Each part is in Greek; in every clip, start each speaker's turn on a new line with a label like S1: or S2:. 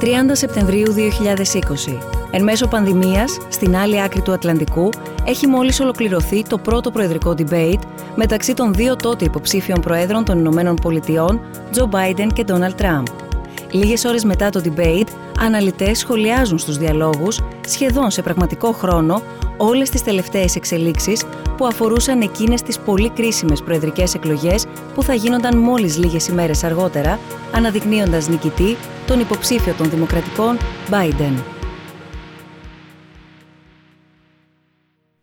S1: 30 Σεπτεμβρίου 2020. Εν μέσω πανδημίας, στην άλλη άκρη του Ατλαντικού, έχει μόλις ολοκληρωθεί το πρώτο προεδρικό debate μεταξύ των δύο τότε υποψήφιων προέδρων των Ηνωμένων Πολιτειών, Τζο Μπάιντεν και Ντόναλτ Τραμπ. Λίγες ώρες μετά το debate, αναλυτές σχολιάζουν στους διαλόγους, σχεδόν σε πραγματικό χρόνο, όλες τις τελευταίες εξελίξεις που αφορούσαν εκείνες τις πολύ κρίσιμες προεδρικές εκλογές που θα γίνονταν μόλις λίγες ημέρες αργότερα, αναδεικνύοντας νικητή τον υποψήφιο των Δημοκρατικών Biden.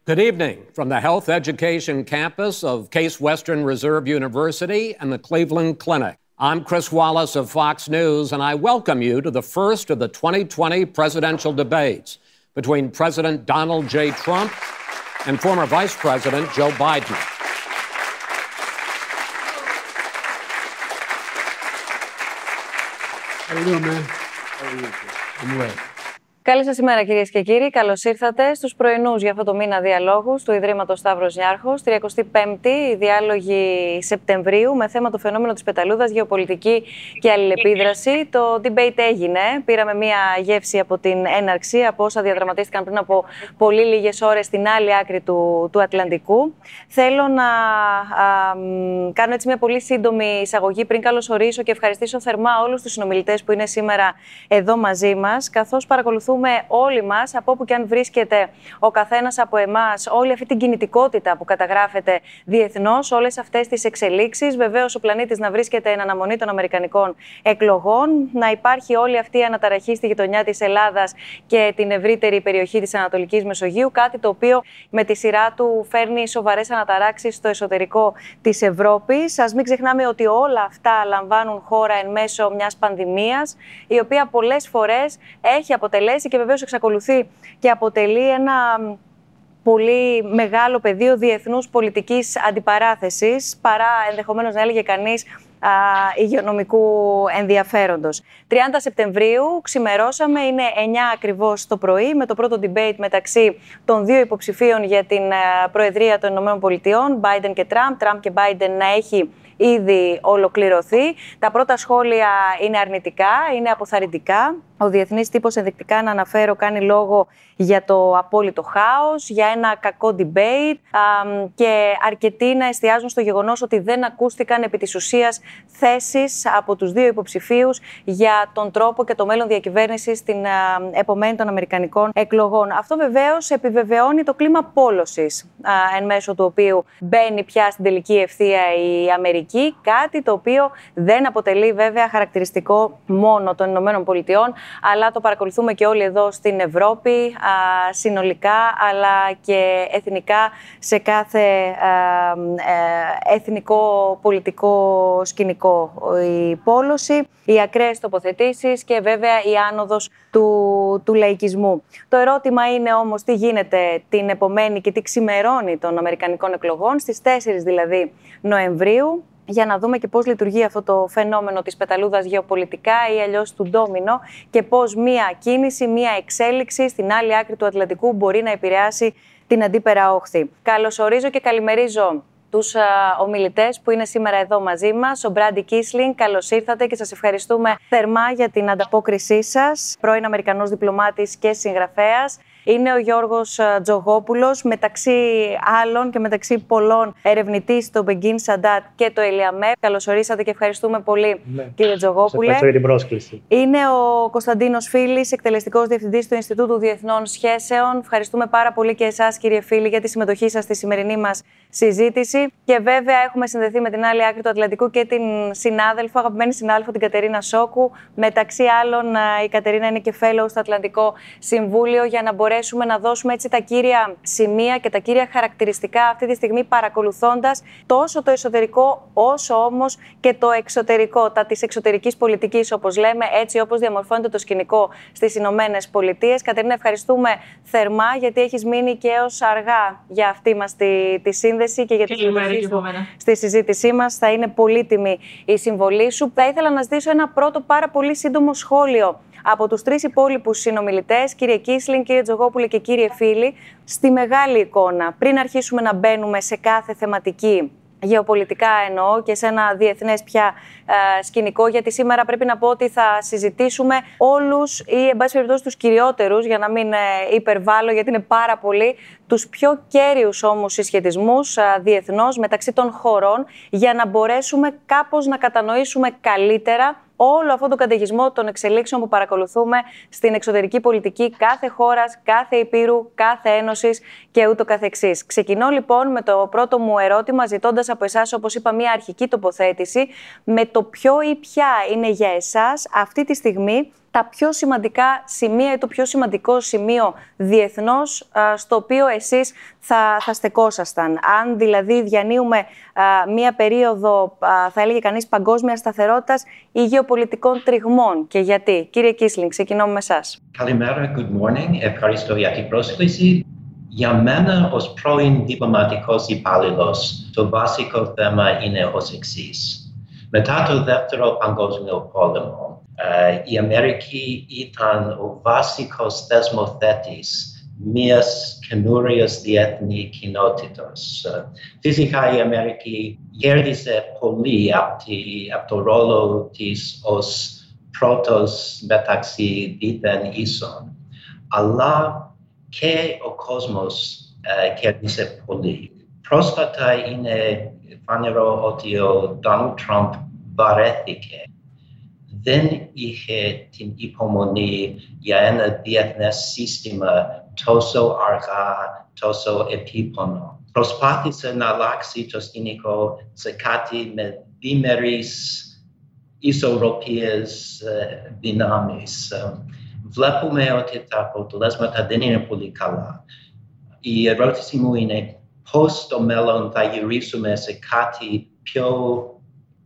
S2: Good evening from the Health Education Campus of Case Western Reserve University and the Cleveland Clinic. I'm Chris Wallace of Fox News, and I welcome you to the first of the 2020 presidential debates between President Donald J. Trump and former Vice President Joe Biden.
S3: How you doing, man? How are you? I'm well.
S4: Καλή σας ημέρα κυρίες και κύριοι. Καλώς ήρθατε στους πρωινούς για αυτό το μήνα διαλόγους του Ιδρύματος Σταύρος Νιάρχος. 35η η διάλογοι Σεπτεμβρίου με θέμα το φαινόμενο της πεταλούδας, γεωπολιτική και αλληλεπίδραση. Το debate έγινε. Πήραμε μία γεύση από την έναρξη, από όσα διαδραματίστηκαν πριν από πολύ λίγες ώρες στην άλλη άκρη του, του Ατλαντικού. Θέλω να α, κάνω έτσι μια πολύ σύντομη εισαγωγή πριν καλωσορίσω και ευχαριστήσω θερμά όλους τους συνομιλητές που είναι σήμερα εδώ μαζί μας, καθώς παρακολουθούμε όλοι μας, από όπου και αν βρίσκεται ο καθένας από εμάς, όλη αυτή την κινητικότητα που καταγράφεται διεθνώς, όλες αυτές τις εξελίξεις. Βεβαίως, ο πλανήτης να βρίσκεται εν αναμονή των Αμερικανικών εκλογών, να υπάρχει όλη αυτή η αναταραχή στη γειτονιά της Ελλάδας και την ευρύτερη περιοχή της Ανατολικής Μεσογείου. Κάτι το οποίο με τη σειρά του φέρνει σοβαρές αναταράξεις στο εσωτερικό της Ευρώπης. Α μην ξεχνάμε ότι όλα αυτά λαμβάνουν χώρα εν μέσω μιας πανδημίας, η οποία πολλές φορές έχει αποτελέσει και βεβαίως εξακολουθεί και αποτελεί ένα πολύ μεγάλο πεδίο διεθνούς πολιτικής αντιπαράθεσης παρά ενδεχομένως να έλεγε κανείς α, υγειονομικού ενδιαφέροντος. 30 Σεπτεμβρίου ξημερώσαμε, είναι 9 ακριβώς το πρωί με το πρώτο debate μεταξύ των δύο υποψηφίων για την Προεδρία των ΗΠΑ, Biden και Trump, Trump και Biden να έχει ήδη ολοκληρωθεί. Τα πρώτα σχόλια είναι αρνητικά, είναι αποθαρρυντικά. Ο Διεθνής Τύπος ενδεικτικά να αναφέρω κάνει λόγο για το απόλυτο χάος, για ένα κακό debate και αρκετοί να εστιάζουν στο γεγονός ότι δεν ακούστηκαν επί της ουσίας θέσεις από τους δύο υποψηφίους για τον τρόπο και το μέλλον διακυβέρνησης στην επομένη των Αμερικανικών εκλογών. Αυτό βεβαίως επιβεβαιώνει το κλίμα πόλωσης εν μέσω του οποίου μπαίνει πια στην τελική ευθεία η Αμερική, κάτι το οποίο δεν αποτελεί βέβαια χαρακτηριστικό μόνο των Ηνωμένων Πολιτειών, αλλά το παρακολουθούμε και όλοι εδώ στην Ευρώπη συνολικά, αλλά και εθνικά σε κάθε ε, εθνικό πολιτικό σκηνικό. Η πόλωση, οι ακραίες τοποθετήσεις και βέβαια η άνοδος του, του λαϊκισμού. Το ερώτημα είναι όμως τι γίνεται την επομένη και τι ξημερώνει των Αμερικανικών εκλογών, στις 4 δηλαδή Νοεμβρίου, για να δούμε και πώς λειτουργεί αυτό το φαινόμενο της πεταλούδας γεωπολιτικά ή αλλιώς του ντόμινο και πώς μία κίνηση, μία εξέλιξη στην άλλη άκρη του Ατλαντικού μπορεί να επηρεάσει την αντίπερα όχθη. Καλωσορίζω και καλημερίζω τους ομιλητές που είναι σήμερα εδώ μαζί μας. Ο Μπράντι Κίσλινγκ, καλώς ήρθατε και σας ευχαριστούμε θερμά για την ανταπόκρισή σας. Πρώην Αμερικανός διπλωμάτης και συγγραφέας. Είναι ο Γιώργος ε, Τζογόπουλος, μεταξύ άλλων και μεταξύ πολλών ερευνητής στο Μπεγκίν Σαντάτ και το Ελιαμέ. Καλώ ορίσατε και ευχαριστούμε πολύ, ναι. κύριε Τζογόπουλε.
S5: Ευχαριστώ για την πρόσκληση.
S4: Είναι ο Κωνσταντίνος Φίλης, εκτελεστικός διευθυντής του Ινστιτούτου Διεθνών Σχέσεων. Ευχαριστούμε πάρα πολύ και εσάς, κύριε Φίλη, για τη συμμετοχή σας στη σημερινή μας συζήτηση. Και βέβαια, έχουμε συνδεθεί με την άλλη άκρη του Ατλαντικού και την συνάδελφο, αγαπημένη συνάδελφο, την Κατερίνα Σόκου. Μεταξύ άλλων, ε, η Κατερίνα είναι και fellow στο Ατλαντικό Συμβούλιο για να μπορέσει μπορέσουμε να δώσουμε έτσι τα κύρια σημεία και τα κύρια χαρακτηριστικά αυτή τη στιγμή παρακολουθώντας τόσο το εσωτερικό όσο όμως και το εξωτερικό, τα της εξωτερικής πολιτικής, όπως λέμε, έτσι όπως διαμορφώνεται το σκηνικό στις Ηνωμένες Πολιτείες. Κατερίνα, ευχαριστούμε θερμά γιατί έχεις μείνει και έω αργά για αυτή μας τη, τη σύνδεση και για τη συμμετοχή σου στη συζήτησή μας. Θα είναι πολύτιμη η συμβολή σου. Θα ήθελα να ζητήσω ένα πρώτο πάρα πολύ σύντομο σχόλιο από τους τρεις υπόλοιπους συνομιλητές, κύριε Κίσλιν, κύριε Τζογόπουλε και κύριε Φίλη, στη μεγάλη εικόνα, πριν αρχίσουμε να μπαίνουμε σε κάθε θεματική γεωπολιτικά εννοώ και σε ένα διεθνές πια ε, σκηνικό, γιατί σήμερα πρέπει να πω ότι θα συζητήσουμε όλους ή, εν πάση περιπτώσει, τους κυριότερους, για να μην ε, υπερβάλλω, γιατί είναι πάρα πολλοί, τους πιο κέριους όμως συσχετισμούς ε, διεθνώς μεταξύ των χωρών, για να μπορέσουμε κάπως να κατανοήσουμε καλύτερα όλο αυτόν τον καταιγισμό των εξελίξεων που παρακολουθούμε στην εξωτερική πολιτική κάθε χώρας, κάθε υπήρου, κάθε ένωσης και ούτω καθεξής. Ξεκινώ λοιπόν με το πρώτο μου ερώτημα, ζητώντας από εσάς, όπως είπα, μια αρχική τοποθέτηση με το ποιο ή ποια είναι για εσάς αυτή τη στιγμή τα πιο σημαντικά σημεία ή το πιο σημαντικό σημείο διεθνώς στο οποίο εσείς θα, θα στεκόσασταν. Αν δηλαδή διανύουμε μία περίοδο, θα έλεγε κανείς, παγκόσμιας σταθερότητας ή γεωπολιτικών τριγμών. Και γιατί; Κύριε Κίσλινγκ, ξεκινώ με εσάς.
S5: Καλημέρα, good morning. Ευχαριστώ για την πρόσκληση. Για μένα, ως πρώην διπλωματικός υπάλληλος, το βασικό θέμα είναι ως εξής. Μετά το δεύτερο παγκόσμιο πόλεμο, η Αμερική ήταν ο βασικός θεσμοθέτης μιας καινούριας διεθνή κοινότητας. Φυσικά η Αμερική κέρδισε πολύ από, το ρόλο της ως πρώτος μεταξύ δίθεν ίσων. Αλλά και ο κόσμος uh, κέρδισε πολύ. Πρόσφατα είναι φανερό ότι ο Donald Trump βαρέθηκε δεν είχε την υπομονή για ένα διεθνές σύστημα τόσο αργά, τόσο επίπονο. Προσπάθησε να αλλάξει το σκηνικό σε κάτι με διμερείς ισορροπίες ε, δυνάμεις. Βλέπουμε ότι τα αποτελέσματα δεν είναι πολύ καλά. Η ερώτηση μου είναι πώς στο μέλλον θα γυρίσουμε σε κάτι πιο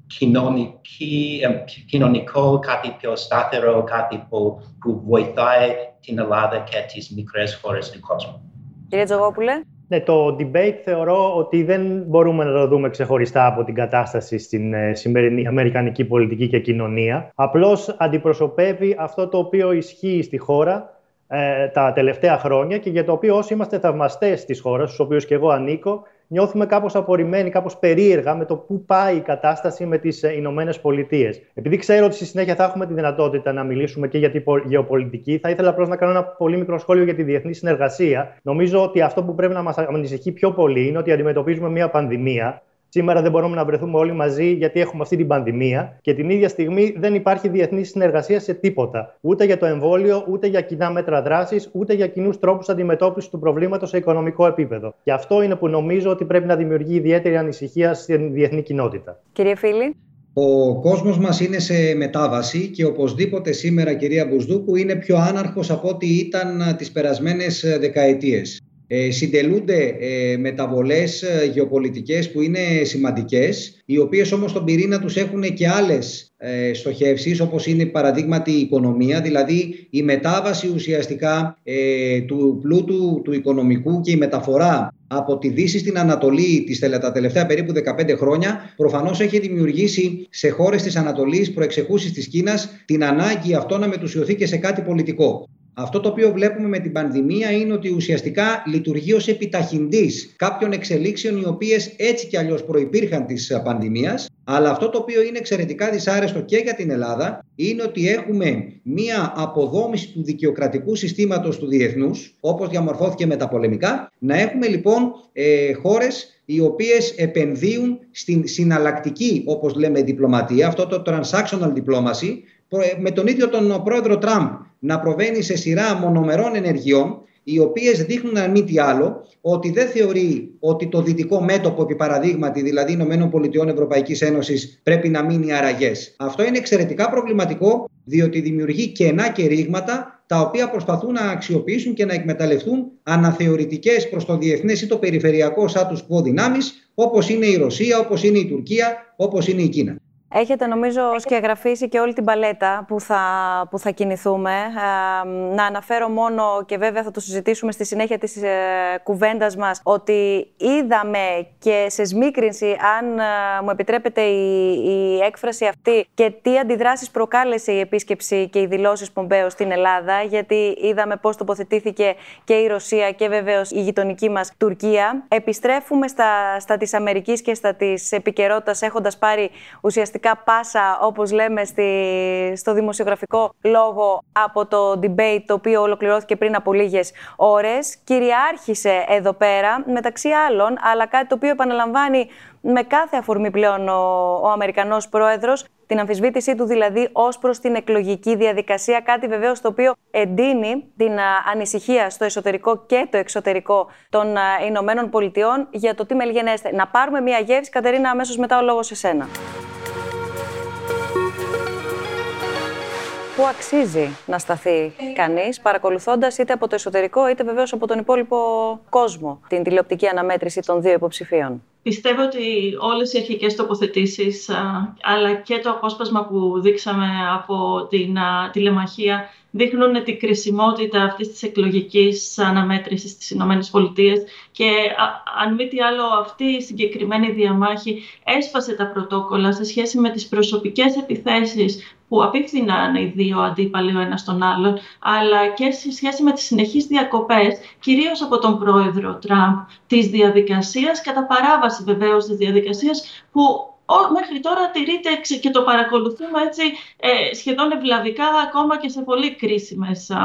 S5: κοινωνική, κοινωνικό, κάτι πιο σταθερό, κάτι που, που βοηθάει την Ελλάδα και τις μικρές χώρες του κόσμου.
S4: Κύριε Τζογόπουλε.
S6: Ναι, το debate θεωρώ ότι δεν μπορούμε να το δούμε ξεχωριστά από την κατάσταση στην ε, σημερινή αμερικανική πολιτική και κοινωνία. Απλώς αντιπροσωπεύει αυτό το οποίο ισχύει στη χώρα ε, τα τελευταία χρόνια και για το οποίο όσοι είμαστε θαυμαστές της χώρας, στους οποίους και εγώ ανήκω, νιώθουμε κάπως απορριμμένοι, κάπως περίεργα με το πού πάει η κατάσταση με τις ε, Ηνωμένες Πολιτείες. Επειδή ξέρω ότι στη συνέχεια θα έχουμε τη δυνατότητα να μιλήσουμε και για την γεωπολιτική, θα ήθελα απλώς να κάνω ένα πολύ μικρό σχόλιο για τη διεθνή συνεργασία. Νομίζω ότι αυτό που πρέπει να μας ανησυχεί πιο πολύ είναι ότι αντιμετωπίζουμε μια πανδημία Σήμερα δεν μπορούμε να βρεθούμε όλοι μαζί γιατί έχουμε αυτή την πανδημία και την ίδια στιγμή δεν υπάρχει διεθνή συνεργασία σε τίποτα. Ούτε για το εμβόλιο, ούτε για κοινά μέτρα δράσης, ούτε για κοινούς τρόπους αντιμετώπισης του προβλήματος σε οικονομικό επίπεδο. Και αυτό είναι που νομίζω ότι πρέπει να δημιουργεί ιδιαίτερη ανησυχία στην διεθνή κοινότητα.
S4: Κύριε Φίλη.
S7: Ο κόσμος μας είναι σε μετάβαση και οπωσδήποτε σήμερα, κυρία Μπουσδούκου, είναι πιο άναρχος από ό,τι ήταν τις περασμένες δεκαετίες. Ε, συντελούνται ε, μεταβολές ε, γεωπολιτικές που είναι σημαντικές, οι οποίες όμως στον πυρήνα τους έχουν και άλλες ε, στοχεύσεις, όπως είναι παραδείγματι η οικονομία, δηλαδή η μετάβαση ουσιαστικά ε, του πλούτου του οικονομικού και η μεταφορά από τη Δύση στην Ανατολή τις, τα τελευταία περίπου 15 χρόνια προφανώς έχει δημιουργήσει σε χώρες της Ανατολής προεξεχούσεις της Κίνας την ανάγκη αυτό να μετουσιωθεί και σε κάτι πολιτικό. Αυτό το οποίο βλέπουμε με την πανδημία είναι ότι ουσιαστικά λειτουργεί ως επιταχυντής κάποιων εξελίξεων οι οποίες έτσι κι αλλιώς προϋπήρχαν της πανδημίας. Αλλά αυτό το οποίο είναι εξαιρετικά δυσάρεστο και για την Ελλάδα είναι ότι έχουμε μία αποδόμηση του δικαιοκρατικού συστήματος του διεθνούς, όπως διαμορφώθηκε με τα πολεμικά, να έχουμε λοιπόν ε, χώρες οι οποίες επενδύουν στην συναλλακτική, όπως λέμε, διπλωματία, αυτό το transactional diplomacy, με τον ίδιο τον πρόεδρο Τραμπ να προβαίνει σε σειρά μονομερών ενεργειών οι οποίες δείχνουν αν μη τι άλλο ότι δεν θεωρεί ότι το δυτικό μέτωπο, επί παραδείγματι, δηλαδή Ηνωμένων Πολιτειών Ευρωπαϊκής Ένωσης, πρέπει να μείνει αραγές. Αυτό είναι εξαιρετικά προβληματικό, διότι δημιουργεί κενά και ρήγματα τα οποία προσπαθούν να αξιοποιήσουν και να εκμεταλλευτούν αναθεωρητικές προς το διεθνές ή το περιφερειακό του quo δυνάμεις, όπως είναι η Ρωσία, όπως είναι η Τουρκία, όπως είναι η Κίνα.
S4: Έχετε νομίζω σκιαγραφίσει και όλη την παλέτα που θα, που θα κινηθούμε. Ε, να αναφέρω μόνο και βέβαια θα το συζητήσουμε στη συνέχεια της ε, κουβέντας μας ότι είδαμε και σε σμίκρινση, αν ε, μου επιτρέπετε η, η έκφραση αυτή και τι αντιδράσεις προκάλεσε η επίσκεψη και οι δηλώσεις Πομπέου στην Ελλάδα γιατί είδαμε πώς τοποθετήθηκε και η Ρωσία και βεβαίως η γειτονική μας Τουρκία. Επιστρέφουμε στα, στα της Αμερικής και στα της επικαιρότητας έχοντας πάρει ουσιαστικά ουσιαστικά πάσα, όπως λέμε στη, στο δημοσιογραφικό λόγο, από το debate το οποίο ολοκληρώθηκε πριν από λίγες ώρες. Κυριάρχησε εδώ πέρα, μεταξύ άλλων, αλλά κάτι το οποίο επαναλαμβάνει με κάθε αφορμή πλέον ο, ο Αμερικανός πρόεδρος, την αμφισβήτησή του δηλαδή ως προς την εκλογική διαδικασία. Κάτι βεβαίως το οποίο εντείνει την ανησυχία στο εσωτερικό και το εξωτερικό των Ηνωμένων Πολιτειών για το τι μελγενέστε. Να πάρουμε μια γεύση, Κατερίνα, αμέσως μετά ο λόγος σε σένα. Πού αξίζει να σταθεί κανείς παρακολουθώντας είτε από το εσωτερικό είτε βεβαίως από τον υπόλοιπο κόσμο την τηλεοπτική αναμέτρηση των δύο υποψηφίων.
S8: Πιστεύω ότι όλες οι αρχικές τοποθετήσεις αλλά και το απόσπασμα που δείξαμε από την τηλεμαχία δείχνουν την κρισιμότητα αυτής της εκλογικής αναμέτρησης στις Ηνωμένες Πολιτείες και αν μη τι άλλο αυτή η συγκεκριμένη διαμάχη έσπασε τα πρωτόκολλα σε σχέση με τις προσωπικές επιθέσεις που απίφθηναν οι δύο αντίπαλοι ο ένας τον άλλον, αλλά και σε σχέση με τις συνεχείς διακοπές, κυρίως από τον πρόεδρο Τραμπ, της διαδικασίας, κατά παράβαση βεβαίως της διαδικασίας, που μέχρι τώρα τηρείται και το παρακολουθούμε έτσι ε, σχεδόν ευλαβικά ακόμα και σε πολύ κρίσιμες ε,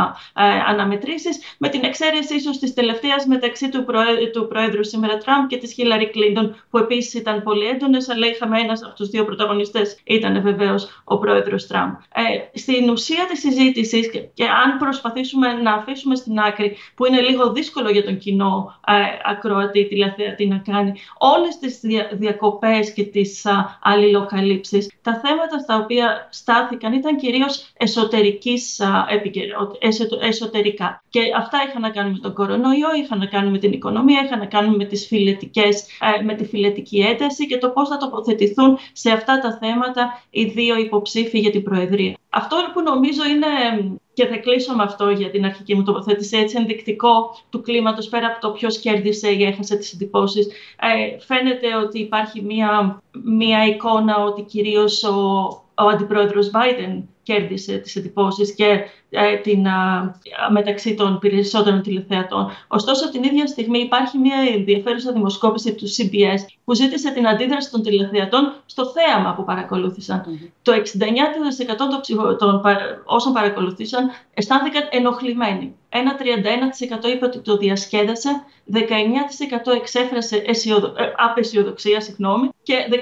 S8: αναμετρήσεις με την εξαίρεση ίσως της τελευταίας μεταξύ του, Προέδρου, του Προέδρου σήμερα Τραμπ και της Χίλαρη Κλίντον που επίσης ήταν πολύ έντονες αλλά είχαμε ένας από τους δύο πρωταγωνιστές ήταν βεβαίως ο Πρόεδρος Τραμπ. Ε, στην ουσία της συζήτησης και, και, αν προσπαθήσουμε να αφήσουμε στην άκρη που είναι λίγο δύσκολο για τον κοινό ε, ακροατή τηλεθεατή να κάνει όλες τις δια, διακοπές και τις αλληλοκαλύψεις. Τα θέματα στα οποία στάθηκαν ήταν κυρίως εσωτερικής εσωτερικά. Και αυτά είχαν να κάνουν με τον κορονοϊό, είχαν να κάνουν με την οικονομία, είχαν να κάνουν με, τις φιλετικές, ε, με τη φιλετική ένταση και το πώς θα τοποθετηθούν σε αυτά τα θέματα οι δύο υποψήφοι για την Προεδρία. Αυτό που νομίζω είναι και θα κλείσω με αυτό για την αρχική μου τοποθέτηση, έτσι ενδεικτικό του κλίματος πέρα από το ποιος κέρδισε ή έχασε τις εντυπώσεις. Ε, φαίνεται ότι υπάρχει μία, μία εικόνα ότι κυρίως ο, ο αντιπρόεδρος Biden κέρδισε τις εντυπώσεις και ε, την, μεταξύ των περισσότερων τηλεθεατών. Ωστόσο, την ίδια στιγμή υπάρχει μια ενδιαφέρουσα δημοσκόπηση του CBS που ζήτησε την αντίδραση των τηλεθεατών στο θέαμα που παρακολούθησαν. Το 69% των, των όσων παρακολουθήσαν αισθάνθηκαν ενοχλημένοι. Ένα 31% είπε ότι το διασκέδασε, 19% εξέφρασε αισιοδο... Ε, απεσιοδοξία συγγνώμη, και 17%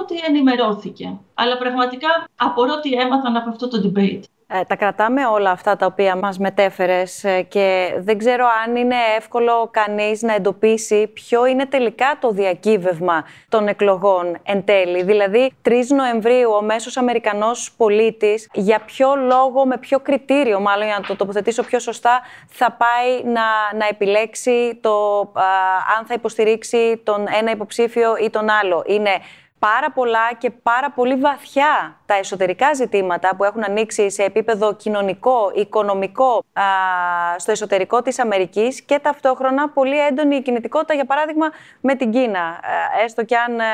S8: ότι ενημερώθηκε. Αλλά πραγματικά απορώ τι έμαθαν από αυτό το debate.
S4: Ε, τα κρατάμε όλα αυτά τα οποία μας μετέφερες ε, και δεν ξέρω αν είναι εύκολο κανείς να εντοπίσει ποιο είναι τελικά το διακύβευμα των εκλογών εν τέλει. Δηλαδή, 3 Νοεμβρίου ο μέσος Αμερικανός πολίτης για ποιο λόγο, με ποιο κριτήριο μάλλον για να το τοποθετήσω πιο σωστά, θα πάει να, να επιλέξει το αν θα υποστηρίξει τον ένα υποψήφιο ή τον άλλο. Είναι πάρα πολλά και πάρα πολύ βαθιά τα εσωτερικά ζητήματα που έχουν ανοίξει σε επίπεδο κοινωνικό, οικονομικό α, στο εσωτερικό της Αμερικής και ταυτόχρονα πολύ έντονη η κινητικότητα, για παράδειγμα, με την Κίνα. έστω και αν ε,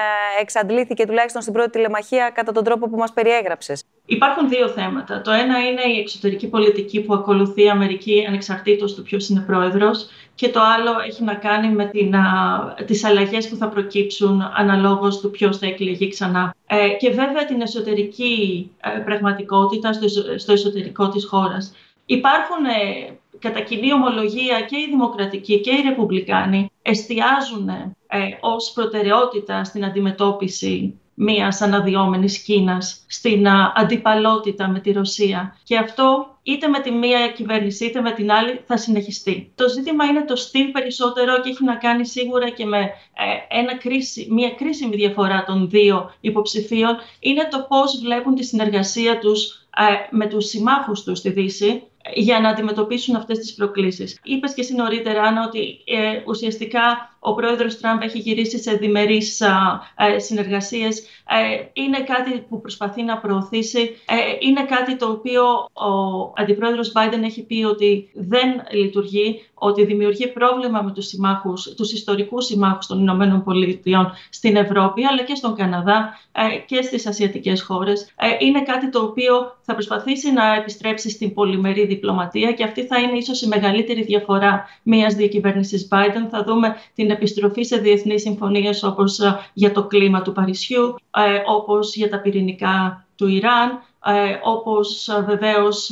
S4: εξαντλήθηκε τουλάχιστον στην πρώτη τηλεμαχία κατά τον τρόπο που μας περιέγραψες.
S8: Υπάρχουν δύο θέματα. Το ένα είναι η εξωτερική πολιτική που ακολουθεί η Αμερική ανεξαρτήτως του ποιος είναι πρόεδρος και το άλλο έχει να κάνει με την, α, τις αλλαγές που θα προκύψουν αναλόγως του ποιος θα εκλεγεί ξανά. Ε, και βέβαια την εσωτερική ε, πραγματικότητα στο, στο εσωτερικό της χώρας. Υπάρχουν ε, κατά κοινή ομολογία και οι δημοκρατικοί και οι ρεπουμπλικάνοι εστιάζουν ε, ως προτεραιότητα στην αντιμετώπιση μιας αναδυόμενης Κίνας στην αντιπαλότητα με τη Ρωσία. Και αυτό είτε με τη μία κυβέρνηση είτε με την άλλη θα συνεχιστεί. Το ζήτημα είναι το στυλ περισσότερο και έχει να κάνει σίγουρα και με ε, ένα κρίση, μια κρίσιμη διαφορά των δύο υποψηφίων είναι το πώς βλέπουν τη συνεργασία τους ε, με τους συμμάχους τους στη Δύση για να αντιμετωπίσουν αυτές τις προκλήσεις. Είπες και εσύ νωρίτερα, Άννα, ότι ε, ουσιαστικά ο πρόεδρος Τραμπ έχει γυρίσει σε διμερείς ε, συνεργασίες. Ε, είναι κάτι που προσπαθεί να προωθήσει. Ε, είναι κάτι το οποίο ο αντιπρόεδρος Biden έχει πει ότι δεν λειτουργεί, ότι δημιουργεί πρόβλημα με τους συμμάχους, τους ιστορικούς συμμάχους των Ηνωμένων Πολιτειών στην Ευρώπη, αλλά και στον Καναδά και στις ασιατικές χώρες. Είναι κάτι το οποίο θα προσπαθήσει να επιστρέψει στην πολυμερή διπλωματία και αυτή θα είναι ίσως η μεγαλύτερη διαφορά μιας διακυβέρνησης Biden. Θα δούμε την επιστροφή σε διεθνείς συμφωνίες όπως ε, για το κλίμα του Παρισιού, ε, όπως για τα πυρηνικά του Ιράν, ε, όπως βεβαίως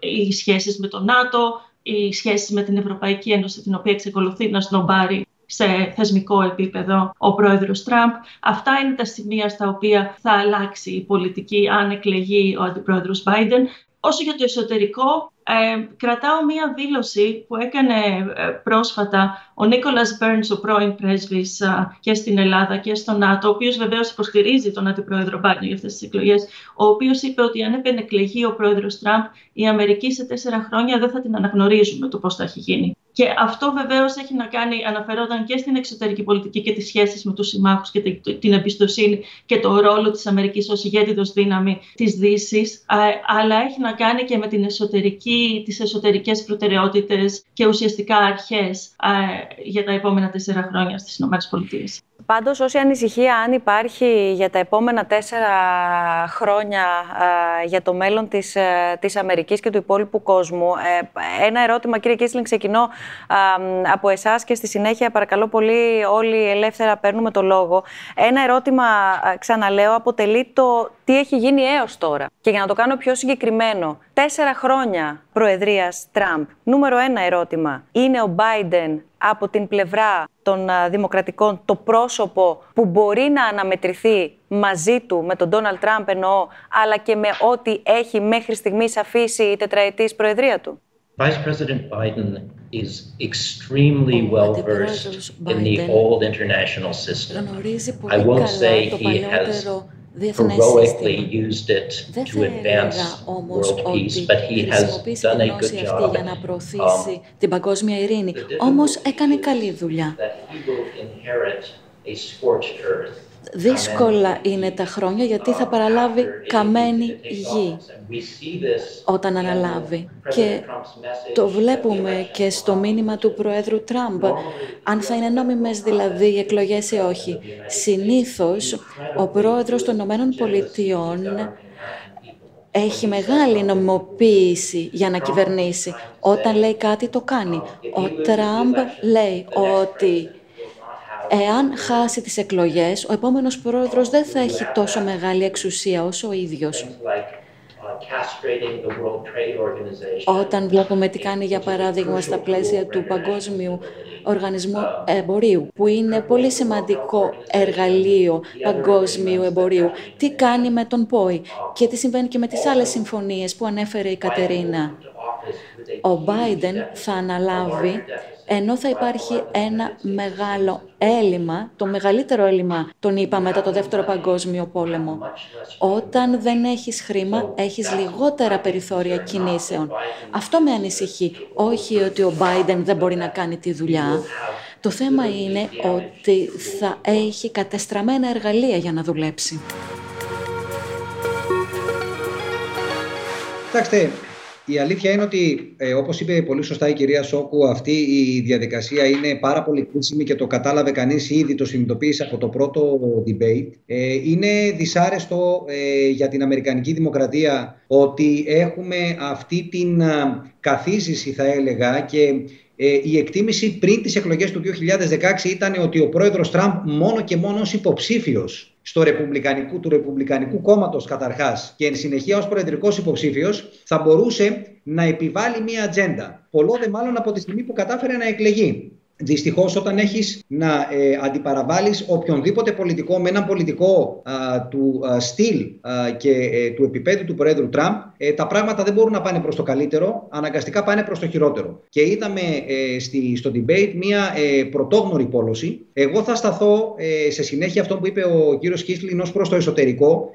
S8: οι σχέσεις με το ΝΑΤΟ, οι σχέσεις με την Ευρωπαϊκή Ένωση, την οποία εξεκολουθεί να σνομπάρει σε θεσμικό επίπεδο ο πρόεδρος Τραμπ. Αυτά είναι τα σημεία στα οποία θα αλλάξει η πολιτική αν εκλεγεί ο αντιπρόεδρος Biden. Όσο για το εσωτερικό, ε, κρατάω μία δήλωση που έκανε ε, πρόσφατα ο Νίκολας Μπέρνς, ο πρώην πρέσβης ε, και στην Ελλάδα και στο ΝΑΤΟ, ο οποίος βεβαίως υποστηρίζει τον αντιπρόεδρο Μπάρνιο για αυτές τις εκλογές, ο οποίος είπε ότι αν επενεκλεγεί ο πρόεδρος Τραμπ, η Αμερική σε τέσσερα χρόνια δεν θα την αναγνωρίζουμε το πώς θα έχει γίνει. Και αυτό βεβαίως έχει να κάνει, αναφερόταν και στην εξωτερική πολιτική και τις σχέσεις με τους συμμάχους και την εμπιστοσύνη και το ρόλο της Αμερικής ως ηγέτητο δύναμη της Δύσης, αλλά έχει να κάνει και με την εσωτερική, τις εσωτερικές προτεραιότητες και ουσιαστικά αρχές για τα επόμενα τέσσερα χρόνια στις ΗΠΑ.
S4: Πάντως, όση ανησυχία αν υπάρχει για τα επόμενα τέσσερα χρόνια για το μέλλον της, ε, της Αμερικής και του υπόλοιπου κόσμου, ε, ένα ερώτημα, κύριε Κίσλιν, ξεκινώ από εσάς και στη συνέχεια, παρακαλώ πολύ, όλοι ελεύθερα παίρνουμε το λόγο. Ένα ερώτημα, ξαναλέω, αποτελεί το τι έχει γίνει έως τώρα. Και για να το κάνω πιο συγκεκριμένο, τέσσερα χρόνια προεδρίας Τραμπ. Νούμερο ένα ερώτημα. Είναι ο Biden από την πλευρά των δημοκρατικών το πρόσωπο που μπορεί να αναμετρηθεί μαζί του, με τον Ντόναλτ Τραμπ εννοώ, αλλά και με ό,τι έχει μέχρι στιγμής αφήσει η τετραετής προεδρία του.
S5: Vice President Biden is extremely well versed in the old international system. I won't say he has heroically used it to advance world peace, but he has done a good job.
S9: για να προωθήσει um, την παγκόσμια ειρήνη. Όμως έκανε καλή δουλειά. Δύσκολα είναι τα χρόνια γιατί θα παραλάβει καμένη γη όταν αναλάβει. Και το βλέπουμε και στο μήνυμα του Προέδρου Τραμπ, αν θα είναι νόμιμες δηλαδή οι εκλογές ή όχι. Συνήθως ο Πρόεδρος των Ηνωμένων Πολιτειών έχει μεγάλη νομιμοποίηση για να κυβερνήσει. Όταν λέει κάτι το κάνει. Ο Τραμπ λέει ότι Εάν χάσει τις εκλογές, ο επόμενος πρόεδρος δεν θα έχει τόσο μεγάλη εξουσία όσο ο ίδιος. Όταν βλέπουμε τι κάνει, για παράδειγμα, στα πλαίσια του Παγκόσμιου Οργανισμού Εμπορίου, που είναι πολύ σημαντικό εργαλείο παγκόσμιου εμπορίου, τι κάνει με τον ΠΟΗ και τι συμβαίνει και με τις άλλες συμφωνίες που ανέφερε η Κατερίνα. Ο Μπάιντεν θα αναλάβει ενώ θα υπάρχει ένα μεγάλο έλλειμμα, το μεγαλύτερο έλλειμμα, τον είπα μετά το Δεύτερο Παγκόσμιο Πόλεμο. Όταν δεν έχεις χρήμα, έχεις λιγότερα περιθώρια κινήσεων. Αυτό με ανησυχεί. Όχι ότι ο Biden δεν μπορεί να κάνει τη δουλειά. Το θέμα είναι ότι θα έχει κατεστραμμένα εργαλεία για να δουλέψει.
S7: Κοιτάξτε, η αλήθεια είναι ότι, ε, όπως είπε πολύ σωστά η κυρία Σόκου, αυτή η διαδικασία είναι πάρα πολύ κρίσιμη και το κατάλαβε κανείς ήδη, το συνειδητοποίησε από το πρώτο debate. Ε, είναι δυσάρεστο ε, για την Αμερικανική Δημοκρατία ότι έχουμε αυτή την καθίζηση, θα έλεγα, και ε, η εκτίμηση πριν τις εκλογές του 2016 ήταν ότι ο πρόεδρος Τραμπ μόνο και μόνο ως υποψήφιος στο ρεπουμπλικανικού, του Ρεπουμπλικανικού κόμματος καταρχάς και εν συνεχεία ως προεδρικός υποψήφιος θα μπορούσε να επιβάλλει μία ατζέντα. Πολλό δε μάλλον από τη στιγμή που κατάφερε να εκλεγεί. Δυστυχώς, όταν έχεις να ε, αντιπαραβάλεις οποιονδήποτε πολιτικό με έναν πολιτικό του στυλ και ε, του επίπεδου του Πρόεδρου Τραμπ, ε, τα πράγματα δεν μπορούν να πάνε προς το καλύτερο, αναγκαστικά πάνε προς το χειρότερο. Και είδαμε ε, στη, στο debate μία πρωτόγνωρη πόλωση. Εγώ θα σταθώ σε συνέχεια αυτό που είπε ο κύριος Κίσλιν ως προς το εσωτερικό,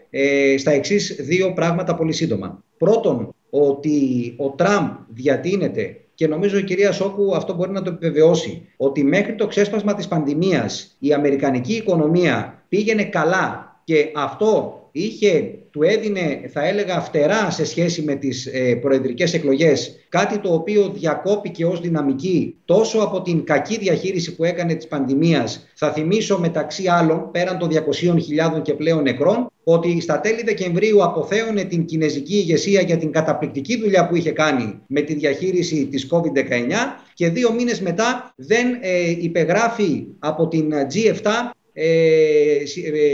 S7: στα εξής δύο πράγματα πολύ σύντομα. Πρώτον, ότι ο Τραμπ διατείνεται και νομίζω η κυρία Σόκου αυτό μπορεί να το επιβεβαιώσει, ότι μέχρι το ξέσπασμα της πανδημίας η αμερικανική οικονομία πήγαινε καλά και αυτό είχε, του έδινε, θα έλεγα, φτερά σε σχέση με τις ε, προεδρικές εκλογές, κάτι το οποίο διακόπηκε ως δυναμική τόσο από την κακή διαχείριση που έκανε της πανδημίας. Θα θυμίσω μεταξύ άλλων, πέραν των 200.000 και πλέον νεκρών, ότι στα τέλη Δεκεμβρίου αποθέωνε την κινέζικη ηγεσία για την καταπληκτική δουλειά που είχε κάνει με τη διαχείριση της COVID-19 και δύο μήνες μετά δεν ε, υπεγράφει από την G7 ε,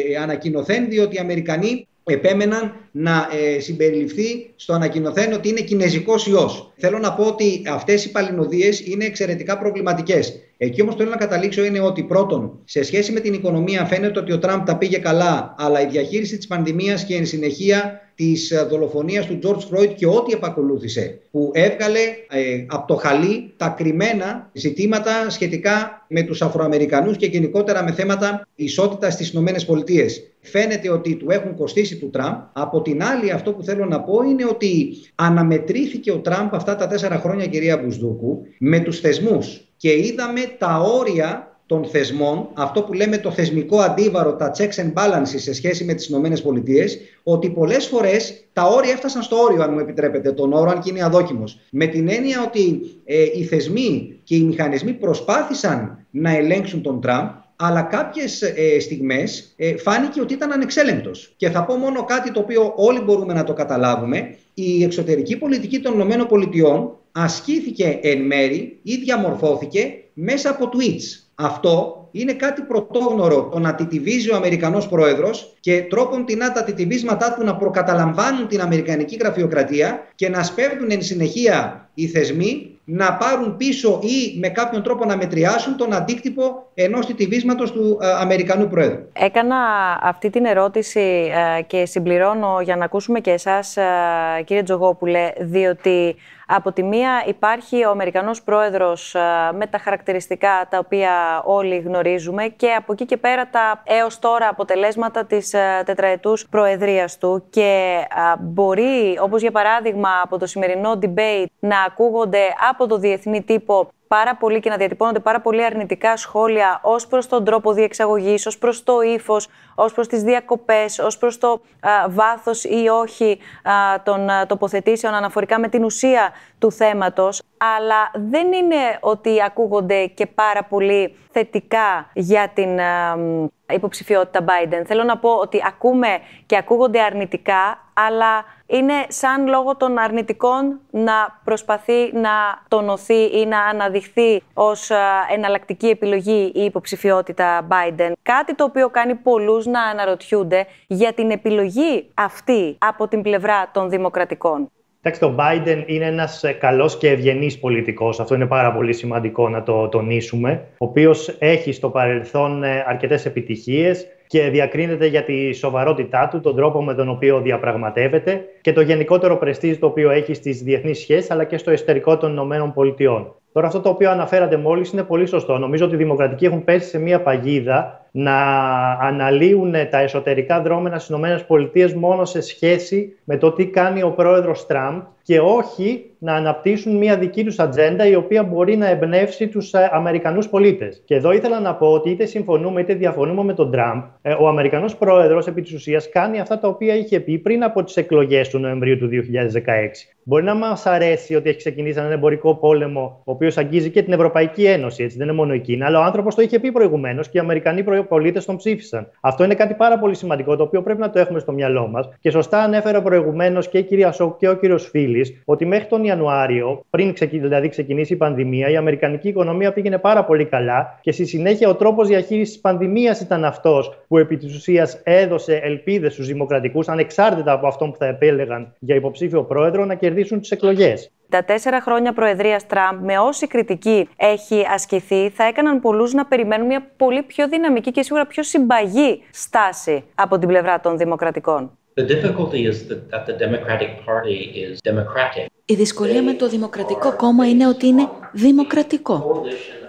S7: ε, ανακοινωθέν διότι οι Αμερικανοί επέμεναν να ε, συμπεριληφθεί στο ανακοινωθέν ότι είναι κινέζικος ιός. Θέλω να πω ότι αυτές οι παλινοδίες είναι εξαιρετικά προβληματικές. Εκεί όμως θέλω να καταλήξω είναι ότι πρώτον, σε σχέση με την οικονομία φαίνεται ότι ο Τραμπ τα πήγε καλά, αλλά η διαχείριση της πανδημίας και εν συνεχεία της ε, δολοφονίας του George Floyd και ό,τι επακολούθησε, που έβγαλε ε, από το χαλί τα κρυμμένα ζητήματα σχετικά με τους Αφροαμερικανούς και γενικότερα με θέματα ισότητας στις Ηνωμένες Πολιτείες. Φαίνεται ότι του έχουν κοστίσει του Τραμπ. Από την άλλη αυτό που θέλω να πω είναι ότι αναμετρήθηκε ο Τραμπ αυτά τα τέσσερα χρόνια κυρία Μπουσδούκου με τους θεσμούς και είδαμε τα όρια των θεσμών, αυτό που λέμε το θεσμικό αντίβαρο, τα checks and balances σε σχέση με τις Ηνωμένες Πολιτείες, ότι πολλές φορές τα όρια έφτασαν στο όριο, αν μου επιτρέπετε τον όρο, αν και είναι αδόκιμος. Με την έννοια ότι ε, οι θεσμοί και οι μηχανισμοί προσπάθησαν να ελέγξουν τον Τραμπ, αλλά κάποιες ε, στιγμές ε, φάνηκε ότι ήταν ανεξέλεγκτος. Και θα πω μόνο κάτι το οποίο όλοι μπορούμε να το καταλάβουμε. Η εξωτερική πολιτική των ΗΠΑ ασκήθηκε εν μέρη ή διαμορφώθηκε μέσα από tweets. Αυτό είναι κάτι πρωτόγνωρο το να τιτιβίζει ο Αμερικανός Πρόεδρος και τρόπον την τα τιτιβίσματά του να προκαταλαμβάνουν την Αμερικανική γραφειοκρατία και να σπέβδουν εν συνεχεία οι θεσμοί να πάρουν πίσω ή με κάποιον τρόπο να μετριάσουν τον αντίκτυπο ενός τιτιβίσματος του ε, Αμερικανού Πρόεδρου.
S4: Έκανα αυτή την ερώτηση ε, και συμπληρώνω για να ακούσουμε και εσάς, ε, κύριε Τζογόπουλε, διότι από τη μία υπάρχει ο Αμερικανός πρόεδρος με τα χαρακτηριστικά τα οποία όλοι γνωρίζουμε και από εκεί και πέρα τα έως τώρα αποτελέσματα της τετραετούς προεδρίας του. Και μπορεί, όπως για παράδειγμα από το σημερινό debate, να ακούγονται από το διεθνή τύπο πάρα πολύ και να διατυπώνονται πάρα πολύ αρνητικά σχόλια ως προς τον τρόπο διεξαγωγής, ως προς το ύφος, ως προς τις διακοπές, ως προς το βάθος ή όχι α, των τοποθετήσεων αναφορικά με την ουσία του θέματος. Αλλά δεν είναι ότι ακούγονται και πάρα πολύ θετικά για την υποψηφιότητα Biden. Θέλω να πω ότι ακούμε και ακούγονται αρνητικά, αλλά είναι σαν λόγω των αρνητικών να προσπαθεί να τονωθεί ή να αναδειχθεί ως εναλλακτική επιλογή η υποψηφιότητα Biden. Κάτι το οποίο κάνει πολλούς να αναρωτιούνται για την επιλογή αυτή από την πλευρά των δημοκρατικών.
S6: Εντάξει, το Biden είναι ένας ε, καλός και ευγενής πολιτικός. Αυτό είναι πάρα πολύ σημαντικό να το τονίσουμε. Ο οποίος έχει στο παρελθόν ε, αρκετές επιτυχίες και διακρίνεται για τη σοβαρότητά του, τον τρόπο με τον οποίο διαπραγματεύεται και το γενικότερο πρεστίζ το οποίο έχει στις διεθνείς σχέσεις αλλά και στο εσωτερικό των ΗΠΑ. Τώρα, αυτό το οποίο αναφέρατε μόλις είναι πολύ σωστό. Νομίζω ότι οι Δημοκρατικοί έχουν πέσει σε μία παγίδα να αναλύουν τα εσωτερικά δρόμενα στις ΗΠΑ μόνο σε σχέση με το τι κάνει ο πρόεδρος Τραμπ και όχι να αναπτύσσουν μια δική τους ατζέντα η οποία μπορεί να εμπνεύσει τους ε, Αμερικανούς πολίτες. Και εδώ ήθελα να πω ότι είτε συμφωνούμε είτε διαφωνούμε με τον Τραμπ, ε, ο Αμερικανός πρόεδρος επί της ουσίας κάνει αυτά τα οποία είχε πει πριν από τις εκλογές του Νοεμβρίου του 2016. Μπορεί να μας αρέσει ότι έχει ξεκινήσει έναν εμπορικό πόλεμο, ο οποίος αγγίζει και την Ευρωπαϊκή Ένωση, έτσι δεν είναι μόνο εκείνη, αλλά ο άνθρωπος το είχε πει προηγουμένως και οι Αμερικανοί πολίτες τον ψήφισαν. Αυτό είναι κάτι πάρα πολύ σημαντικό, το οποίο πρέπει να το έχουμε στο μυαλό μας. Και σωστά ανέφερε προηγουμένως και η κυρία Σόκ και ο κύριος Φίλης ότι μέχρι τον Ιανουάριο, πριν δηλαδή ξεκινήσει η πανδημία, η Αμερικανική οικονομία πήγαινε πάρα πολύ καλά και στη συνέχεια ο τρόπος διαχείρισης της πανδημίας ήταν αυτός που επί της ουσίας έδωσε ελπίδες στους δημοκρατικούς, ανεξάρτητα από αυτό που θα επέλεγαν για υποψήφιο πρόεδρο, να κερδίσουν τις εκλογές.
S4: Τα τέσσερα χρόνια προεδρίας Τραμπ, με όση κριτική έχει ασκηθεί, θα έκαναν πολλούς να περιμένουν μια πολύ πιο δυναμική και σίγουρα πιο συμπαγή στάση από την πλευρά των Δημοκρατικών.
S9: Η δυσκολία με το Δημοκρατικό κόμμα είναι ότι είναι δημοκρατικό.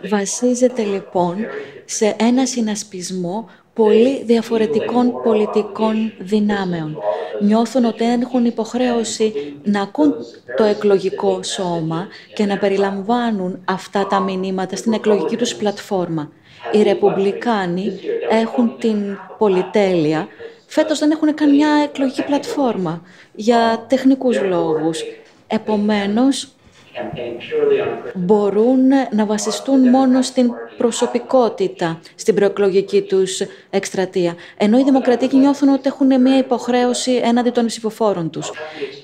S9: Βασίζεται λοιπόν σε ένα συνασπισμό πολύ διαφορετικών πολιτικών δυνάμεων. νιώθουν ότι έχουν υποχρέωση να ακούν το εκλογικό σώμα και να περιλαμβάνουν αυτά τα μηνύματα στην εκλογική τους πλατφόρμα. Οι Ρεπουμπλικάνοι έχουν την πολυτέλεια. Φέτος δεν έχουν καν μια εκλογική πλατφόρμα για τεχνικούς λόγους. Επομένως, μπορούν να βασιστούν μόνο στην προσωπικότητα στην προεκλογική τους εκστρατεία. Ενώ οι δημοκρατικοί νιώθουν ότι έχουν μια υποχρέωση έναντι των ψηφοφόρων τους.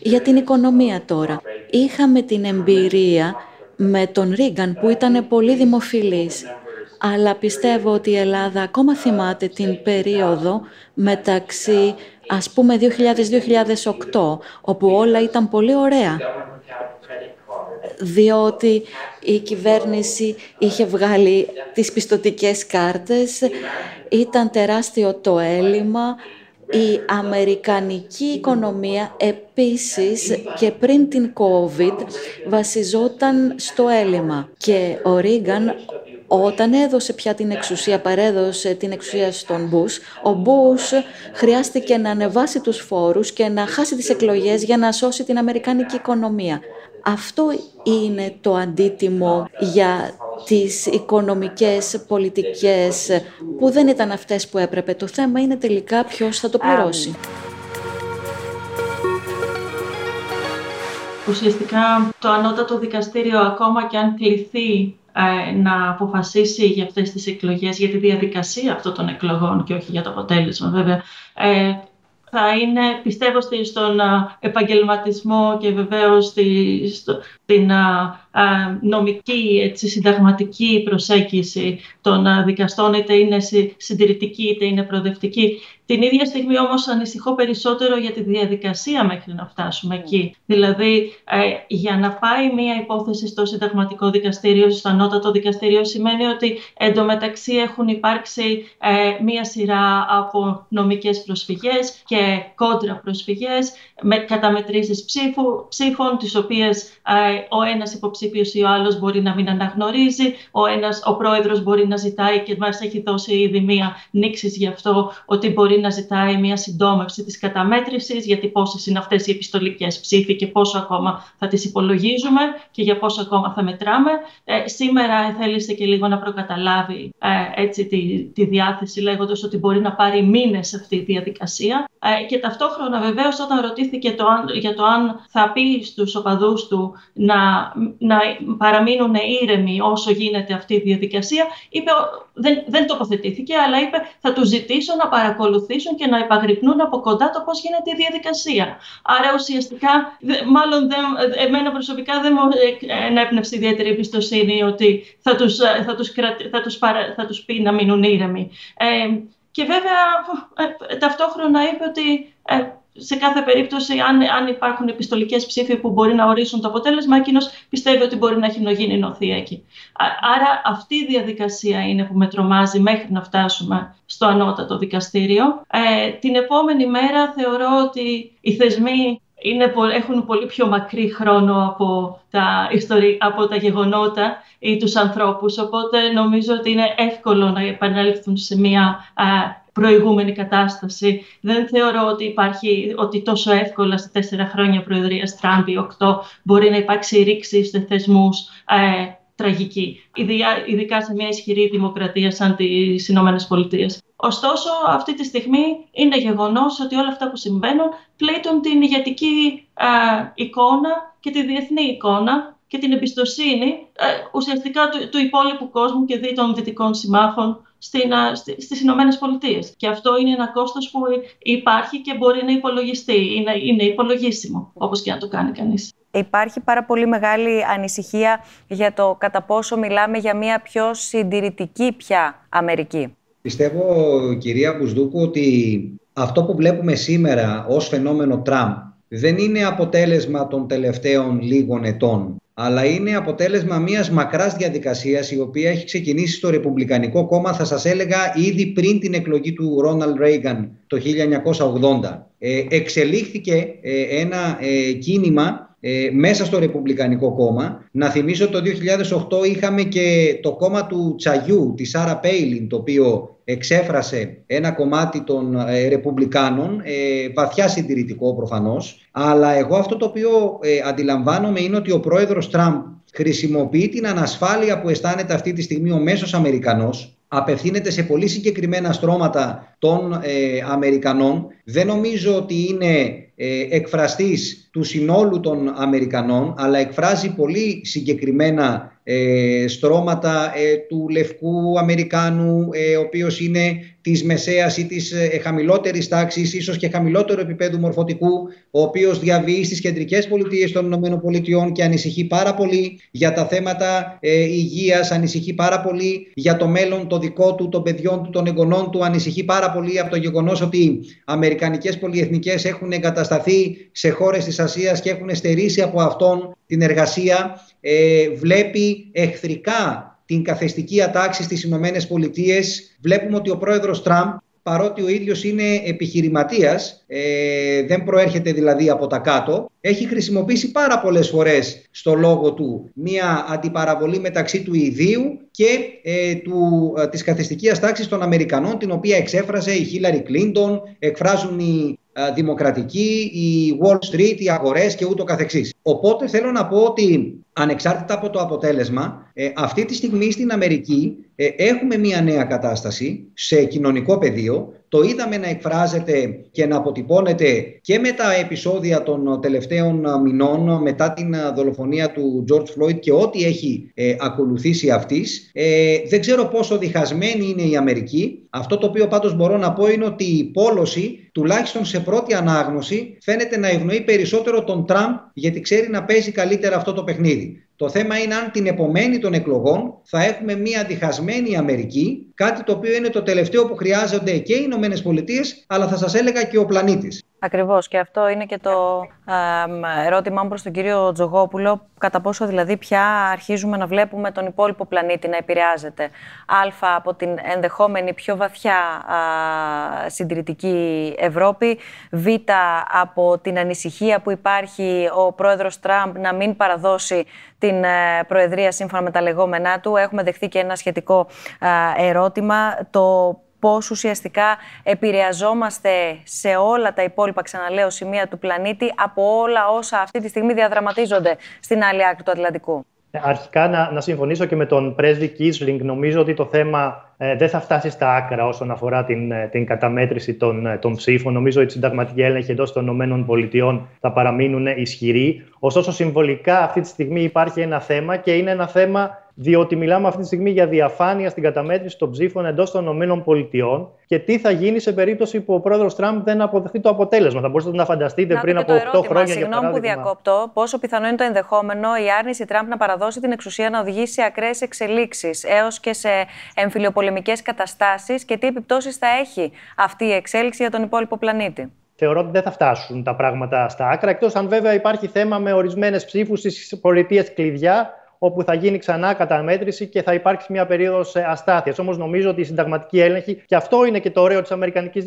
S9: Για την οικονομία τώρα. Είχαμε την εμπειρία με τον Ρίγκαν που ήταν πολύ δημοφιλής. Αλλά πιστεύω ότι η Ελλάδα ακόμα θυμάται την περίοδο μεταξύ ας πούμε 2000-2008 όπου όλα ήταν πολύ ωραία διότι η κυβέρνηση είχε βγάλει τις πιστοτικές κάρτες, ήταν τεράστιο το έλλειμμα, η αμερικανική οικονομία επίσης και πριν την COVID βασιζόταν στο έλλειμμα. Και ο Ρίγκαν όταν έδωσε πια την εξουσία, παρέδωσε την εξουσία στον Μπούς, ο Μπούς χρειάστηκε να ανεβάσει τους φόρους και να χάσει τις εκλογές για να σώσει την αμερικάνικη οικονομία. Αυτό είναι το αντίτιμο για τις οικονομικές πολιτικές που δεν ήταν αυτές που έπρεπε. Το θέμα είναι τελικά ποιος θα το πληρώσει.
S8: Ουσιαστικά το ανώτατο δικαστήριο ακόμα και αν κληθεί ε, να αποφασίσει για αυτές τις εκλογές, για τη διαδικασία αυτών των εκλογών και όχι για το αποτέλεσμα βέβαια, ε, θα είναι, πιστεύω, στον επαγγελματισμό και βεβαίως στην νομική, έτσι, συνταγματική προσέγγιση των δικαστών, είτε είναι συντηρητική είτε είναι προοδευτική. Την ίδια στιγμή όμως ανησυχώ περισσότερο για τη διαδικασία μέχρι να φτάσουμε εκεί. Δηλαδή, ε, για να πάει μία υπόθεση στο συνταγματικό δικαστήριο, στο ανώτατο δικαστήριο, σημαίνει ότι εντωμεταξύ έχουν υπάρξει ε, μία σειρά από νομικές προσφυγές και κόντρα προσφυγές, με καταμετρήσεις ψήφου, ψήφων, τις οποίες ε, ο ένας υποψήφιος ή ο άλλος μπορεί να μην αναγνωρίζει, ο, ένας, ο πρόεδρος μπορεί να ζητάει και μας έχει δώσει ήδη μία νήξη γι' αυτό, ότι μπορεί να ζητάει μία συντόμευση της καταμέτρησης, γιατί πόσες είναι αυτές οι επιστολικές ψήφοι και πόσο ακόμα θα τις υπολογίζουμε και για πόσο ακόμα θα μετράμε. Ε, σήμερα θέλησε και λίγο να προκαταλάβει ε, έτσι, τη, τη διάθεση λέγοντας ότι μπορεί να πάρει μήνες αυτή η διαδικασία. Ε, και ταυτόχρονα βεβαίως όταν ρωτήθηκε το, για το αν θα πει στους οπαδούς του να, να παραμείνουν ήρεμοι όσο γίνεται αυτή η διαδικασία, είπε, δεν, δεν τοποθετήθηκε, αλλά είπε θα τους ζητήσω να παρακολουθήσουν και να επαγρυπνούν από κοντά το πώς γίνεται η διαδικασία. Άρα ουσιαστικά, μάλλον δεν, εμένα προσωπικά δεν μου ενέπνευσε ιδιαίτερη εμπιστοσύνη ότι θα τους, θα τους, θα τους, θα τους πει να μείνουν ήρεμοι. Ε, και βέβαια ε, ταυτόχρονα είπε ότι ε, σε κάθε περίπτωση, αν, αν υπάρχουν επιστολικές ψήφοι που μπορεί να ορίσουν το αποτέλεσμα, εκείνος πιστεύει ότι μπορεί να έχει γίνει νοθεία εκεί. Άρα αυτή η διαδικασία είναι που με τρομάζει μέχρι να φτάσουμε στο ανώτατο δικαστήριο. Ε, την επόμενη μέρα θεωρώ ότι οι θεσμοί είναι, έχουν πολύ πιο μακρύ χρόνο από τα, από τα γεγονότα ή τους ανθρώπους, οπότε νομίζω ότι είναι εύκολο να επανέλθουν σε μια προηγούμενη κατάσταση. Δεν θεωρώ ότι υπάρχει ότι τόσο εύκολα σε τέσσερα χρόνια προεδρίας Τραμπ ή οκτώ μπορεί να υπάρξει ρήξη σε θεσμούς ε, τραγική, ειδικά σε μια ισχυρή δημοκρατία σαν τις Ηνωμένες Πολιτείες. Ωστόσο, αυτή τη στιγμή είναι γεγονός ότι όλα αυτά που συμβαίνουν πλήττουν την ηγετική ε, εικόνα και τη διεθνή εικόνα και την εμπιστοσύνη ε, ουσιαστικά του, του υπόλοιπου κόσμου και δι των δυτικών συμμάχων στην, στις Ηνωμένες Πολιτείες. Και αυτό είναι ένα κόστος που υπάρχει και μπορεί να υπολογιστεί, είναι, είναι υπολογίσιμο, όπως και να το κάνει κανείς.
S4: Υπάρχει πάρα πολύ μεγάλη ανησυχία για το κατά πόσο μιλάμε για μια πιο συντηρητική πια Αμερική.
S7: Πιστεύω, κυρία Μπουσδούκου, ότι αυτό που βλέπουμε σήμερα ως φαινόμενο Τραμπ δεν είναι αποτέλεσμα των τελευταίων λίγων ετών αλλά είναι αποτέλεσμα μιας μακράς διαδικασίας η οποία έχει ξεκινήσει στο Ρεπουμπλικανικό κόμμα, θα σας έλεγα, ήδη πριν την εκλογή του Ρόναλντ Ρέιγκαν το 1980. Ε, εξελίχθηκε ε, ένα ε, κίνημα ε, μέσα στο Ρεπουμπλικανικό κόμμα. Να θυμίσω ότι το 2008 είχαμε και το κόμμα του Τσαγιού, τη Σάρα Πέιλιν, το οποίο εξέφρασε ένα κομμάτι των ε, Ρεπουμπλικάνων, ε, βαθιά συντηρητικό προφανώς. Αλλά εγώ αυτό το οποίο ε, αντιλαμβάνομαι είναι ότι ο πρόεδρος Τραμπ χρησιμοποιεί την ανασφάλεια που αισθάνεται αυτή τη στιγμή ο μέσος Αμερικανός απευθύνεται σε πολύ συγκεκριμένα στρώματα των ε, Αμερικανών. Δεν νομίζω ότι είναι ε, εκφραστής του συνόλου των Αμερικανών, αλλά εκφράζει πολύ συγκεκριμένα ε, στρώματα ε, του λευκού Αμερικάνου, ε, ο οποίος είναι της μεσαίας ή της ε, χαμηλότερης τάξης, ίσως και χαμηλότερο επίπεδου μορφωτικού, ο οποίος διαβεί στις κεντρικές πολιτείες των ΗΠΑ και ανησυχεί πάρα πολύ για τα θέματα ε, υγείας, ανησυχεί πάρα πολύ για το μέλλον το δικό του, των παιδιών του, των εγγονών του, ανησυχεί πάρα πολύ από το γεγονός ότι αμερικανικές πολυεθνικές έχουν εγκατασταθεί σε χώρες της Ασίας και έχουν στερήσει από αυτόν την εργασία, ε, βλέπει εχθρικά την καθεστική ατάξη στις Ηνωμένες Πολιτείες. Βλέπουμε ότι ο πρόεδρος Τραμπ παρότι ο ίδιος είναι επιχειρηματίας, ε, δεν προέρχεται δηλαδή από τα κάτω, έχει χρησιμοποιήσει πάρα πολλές φορές στο λόγο του μία αντιπαραβολή μεταξύ του ιδίου και ε, του, ε, της καθεστικής τάξης των Αμερικανών, την οποία εξέφρασε η Χίλαρη Κλίντον, εκφράζουν οι ε, δημοκρατικοί, η Wall Street, οι αγορές και ούτω καθεξής. Οπότε θέλω να πω ότι ανεξάρτητα από το αποτέλεσμα, ε, αυτή τη στιγμή στην Αμερική ε, έχουμε μια νέα κατάσταση σε κοινωνικό πεδίο. Το είδαμε να εκφράζεται και να αποτυπώνεται και με τα επεισόδια των τελευταίων μηνών μετά την δολοφονία του George Floyd και ό,τι έχει ε, ακολουθήσει αυτής. Ε, δεν ξέρω πόσο διχασμένη είναι η Αμερική. Αυτό το οποίο πάντως μπορώ να πω είναι ότι η πόλωση, τουλάχιστον σε πρώτη ανάγνωση, φαίνεται να ευνοεί περισσότερο τον Τραμπ γιατί ξέρει να παίζει καλύτερα αυτό το παιχνίδι. Το θέμα είναι αν την επομένη των εκλογών θα έχουμε μια διχασμένη Αμερική, κάτι το οποίο είναι το τελευταίο που χρειάζονται και οι Ηνωμένες Πολιτείες, αλλά θα σας έλεγα και ο πλανήτης.
S4: Ακριβώς και αυτό είναι και το ερώτημά μου προς τον κύριο Τζογόπουλο, κατά πόσο δηλαδή πια αρχίζουμε να βλέπουμε τον υπόλοιπο πλανήτη να επηρεάζεται. Α, από την ενδεχόμενη πιο βαθιά συντηρητική Ευρώπη, Β, από την ανησυχία που υπάρχει ο πρόεδρος Τραμπ να μην παραδώσει την ε, Προεδρία σύμφωνα με τα λεγόμενά του. Έχουμε δεχθεί και ένα σχετικό ερώτημα. Το πώς ουσιαστικά επηρεαζόμαστε σε όλα τα υπόλοιπα, ξαναλέω, σημεία του πλανήτη από όλα όσα αυτή τη στιγμή διαδραματίζονται στην άλλη άκρη του Ατλαντικού.
S6: Ε, αρχικά να, να συμφωνήσω και με τον πρέσβη Κίσλινγκ. Νομίζω ότι το θέμα ε, δεν θα φτάσει στα άκρα όσον αφορά την, ε, την καταμέτρηση των, ε, των ψήφων. Νομίζω ότι οι συνταγματικοί έλεγχοι εντός των ΗΠΑ θα παραμείνουν ισχυροί. Ωστόσο, συμβολικά αυτή τη στιγμή υπάρχει ένα θέμα και είναι ένα θέμα διότι μιλάμε αυτή τη στιγμή για διαφάνεια στην καταμέτρηση των ψήφων εντός των ΗΠΑ και τι θα γίνει σε περίπτωση που ο πρόεδρος Τραμπ δεν αποδεχτεί το αποτέλεσμα. Θα μπορούσατε να φανταστείτε να πριν από 8 χρόνια.
S4: Συγγνώμη που διακόπτω, πόσο πιθανό είναι το ενδεχόμενο η άρνηση Τραμπ να παραδώσει την εξουσία να οδηγήσει σε ακραίες εξελίξεις έως και σε εμφυλιοπολεμικές καταστάσεις; Και τι επιπτώσεις θα έχει αυτή η εξέλιξη για τον υπόλοιπο πλανήτη;
S6: Θεωρώ ότι δεν θα φτάσουν τα πράγματα στα άκρα, εκτός αν βέβαια υπάρχει θέμα με ορισμένες ψήφους στις πολιτείες κλειδιά, όπου θα γίνει ξανά καταμέτρηση και θα υπάρξει μια περίοδος αστάθειας. Όμως νομίζω ότι η συνταγματική έλεγχη, και αυτό είναι και το ωραίο της Αμερικανικής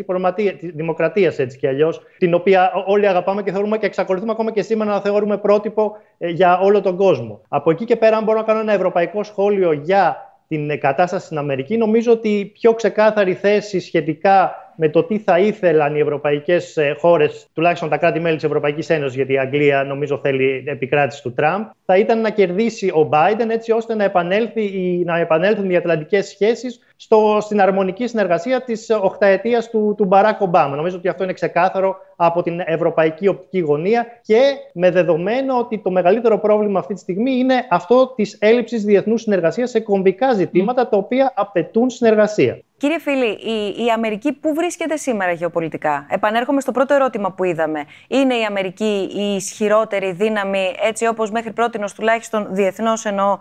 S6: Δημοκρατίας έτσι κι αλλιώς, την οποία όλοι αγαπάμε και θεωρούμε και εξακολουθούμε ακόμα και σήμερα να θεωρούμε πρότυπο ε, για όλο τον κόσμο. Από εκεί και πέρα, αν μπορώ να κάνω ένα ευρωπαϊκό σχόλιο για την κατάσταση στην Αμερική, νομίζω ότι η πιο ξεκάθαρη θέση σχετικά με το τι θα ήθελαν οι ευρωπαϊκές ε, χώρες, τουλάχιστον τα κράτη-μέλη της Ευρωπαϊκής Ένωσης, γιατί η Αγγλία νομίζω θέλει επικράτηση του Τραμπ, θα ήταν να κερδίσει ο Biden έτσι ώστε να, επανέλθει, να επανέλθουν οι ατλαντικές σχέσεις στην αρμονική συνεργασία της οχταετίας του, του Μπαράκ Ομπάμα. Νομίζω ότι αυτό είναι ξεκάθαρο από την ευρωπαϊκή οπτική γωνία και με δεδομένο ότι το μεγαλύτερο πρόβλημα αυτή τη στιγμή είναι αυτό της έλλειψης διεθνούς συνεργασίας σε κομβικά ζητήματα τα οποία απαιτούν συνεργασία.
S4: Κύριε Φίλη, η, η Αμερική πού βρίσκεται σήμερα γεωπολιτικά; Επανέρχομαι στο πρώτο ερώτημα που είδαμε. Είναι η Αμερική η ισχυρότερη δύναμη, έτσι όπως μέχρι πρώτη τουλάχιστον διεθνώς εννοώ,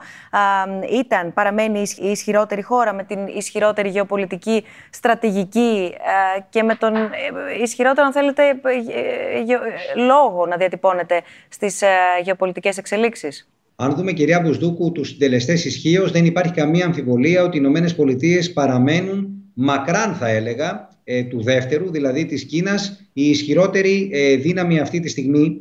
S4: ήταν, παραμένει η ισχυρότερη χώρα με την ισχυρότερη γεωπολιτική στρατηγική και με τον ε, ισχυρότερο, αν θέλετε, ε, ε, λόγο να διατυπώνεται στις γεωπολιτικές εξελίξεις.
S7: Αν δούμε, κυρία Μπουσδούκου, τους συντελεστές ισχύω, δεν υπάρχει καμία αμφιβολία ότι οι Ηνωμένες Πολιτείες παραμένουν μακράν, θα έλεγα, του δεύτερου, δηλαδή της Κίνας, η ισχυρότερη δύναμη αυτή τη στιγμή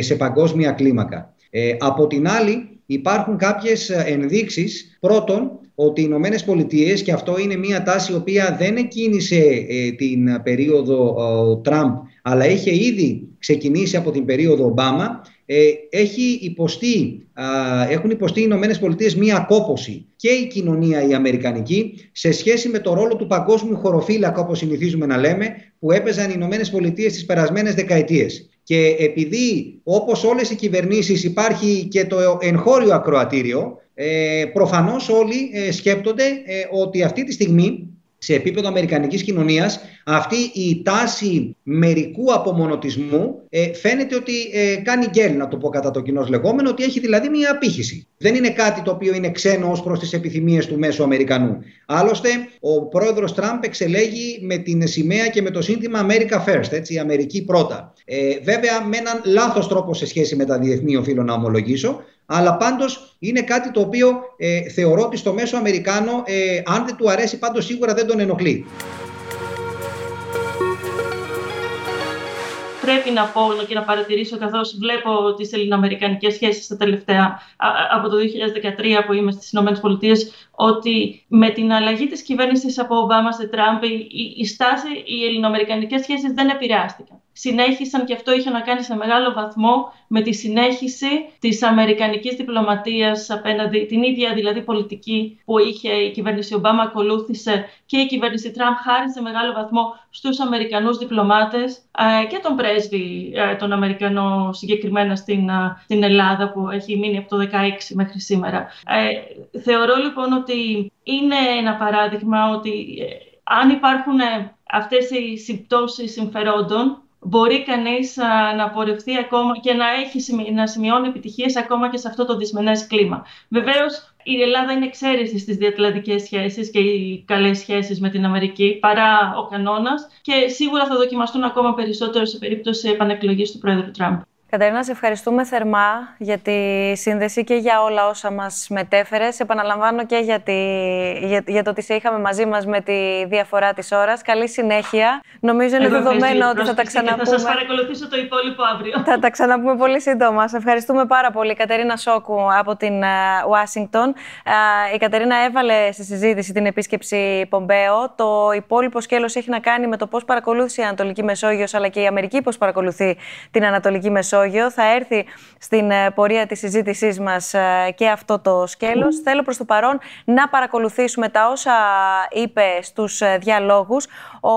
S7: σε παγκόσμια κλίμακα. Από την άλλη, υπάρχουν κάποιες ενδείξεις πρώτον ότι οι Ηνωμένες Πολιτείες, και αυτό είναι μια τάση η οποία δεν εκκίνησε την περίοδο Τραμπ, αλλά είχε ήδη ξεκινήσει από την περίοδο Ομπάμα, ε, έχει υποστεί, έχουν υποστεί οι Ηνωμένες Πολιτείες μία κόποση και η κοινωνία η Αμερικανική σε σχέση με το ρόλο του παγκόσμιου χωροφύλακα, όπως συνηθίζουμε να λέμε, που έπαιζαν οι Ηνωμένες Πολιτείες στις περασμένες δεκαετίες. Και επειδή όπως όλες οι κυβερνήσεις υπάρχει και το εγχώριο ακροατήριο, ε, προφανώς όλοι ε, σκέπτονται ε, ότι αυτή τη στιγμή σε επίπεδο αμερικανικής κοινωνίας αυτή η τάση μερικού απομονωτισμού ε, φαίνεται ότι ε, κάνει γκέλ, να το πω κατά το κοινός λεγόμενο, ότι έχει δηλαδή μια απήχηση. Δεν είναι κάτι το οποίο είναι ξένο ως προς τις επιθυμίες του μέσου Αμερικανού. Άλλωστε, ο πρόεδρος Τραμπ εξελέγει με την σημαία και με το σύνθημα America First, έτσι, Αμερική πρώτα. Ε, βέβαια, με έναν λάθος τρόπο σε σχέση με τα διεθνή οφείλω να ομολογήσω, αλλά πάντως είναι κάτι το οποίο ε, θεωρώ ότι στο μέσο Αμερικάνο, ε, αν δεν του αρέσει πάντως σίγουρα δεν τον ενοχλεί.
S8: πρέπει να πω και να παρατηρήσω καθώς βλέπω τις ελληνοαμερικανικές σχέσεις τα τελευταία από το 2013 που είμαι στις ΗΠΑ ότι με την αλλαγή της κυβέρνησης από Ομπάμα σε Τραμπ η, η στάση, οι ελληνοαμερικανικές σχέσεις δεν επηρεάστηκαν συνέχισαν και αυτό είχε να κάνει σε μεγάλο βαθμό με τη συνέχιση της αμερικανικής διπλωματίας απέναντι, την ίδια δηλαδή πολιτική που είχε η κυβέρνηση Ομπάμα ακολούθησε και η κυβέρνηση Τραμπ χάρη σε μεγάλο βαθμό στους Αμερικανούς διπλωμάτες και τον πρέσβη τον Αμερικανό συγκεκριμένα στην, στην Ελλάδα που έχει μείνει από το 2016 μέχρι σήμερα. Ε, θεωρώ λοιπόν ότι είναι ένα παράδειγμα ότι ε, αν υπάρχουν ε, αυτές οι συμπτώσεις συμφερόντων μπορεί κανείς να πορευτεί ακόμα και να, έχει, να σημειώνει επιτυχίες ακόμα και σε αυτό το δυσμενές κλίμα. Βεβαίως, η Ελλάδα είναι εξαίρεση στις διατλαντικές σχέσεις και οι καλές σχέσεις με την Αμερική παρά ο κανόνας και σίγουρα θα δοκιμαστούν ακόμα περισσότερο σε περίπτωση επανεκλογής του Πρόεδρου Τραμπ.
S4: Κατερίνα, σε ευχαριστούμε θερμά για τη σύνδεση και για όλα όσα μας μετέφερες. Επαναλαμβάνω και για, για, για το ότι σε είχαμε μαζί μας με τη διαφορά της ώρας. Καλή συνέχεια. Νομίζω είναι δεδομένο ότι θα τα ξαναπούμε.
S8: θα σας παρακολουθήσω το υπόλοιπο αύριο.
S4: Θα τα ξαναπούμε πολύ σύντομα. Σε ευχαριστούμε πάρα πολύ. Κατερίνα Σόκου από την Ουάσιγκτον. Η Κατερίνα έβαλε στη συζήτηση την επίσκεψη Πομπέο. Το υπόλοιπο σκέλος έχει να κάνει με το πώς παρακολούθησε η Ανατολική Μεσόγειος αλλά και η Αμερική πώς παρακολουθεί την Ανατολική Μεσόγειο. Θα έρθει στην ε, πορεία της συζήτησής μας ε, και αυτό το σκέλος. Θέλω προς το παρόν να παρακολουθήσουμε τα όσα είπε στους ε, διαλόγους ο,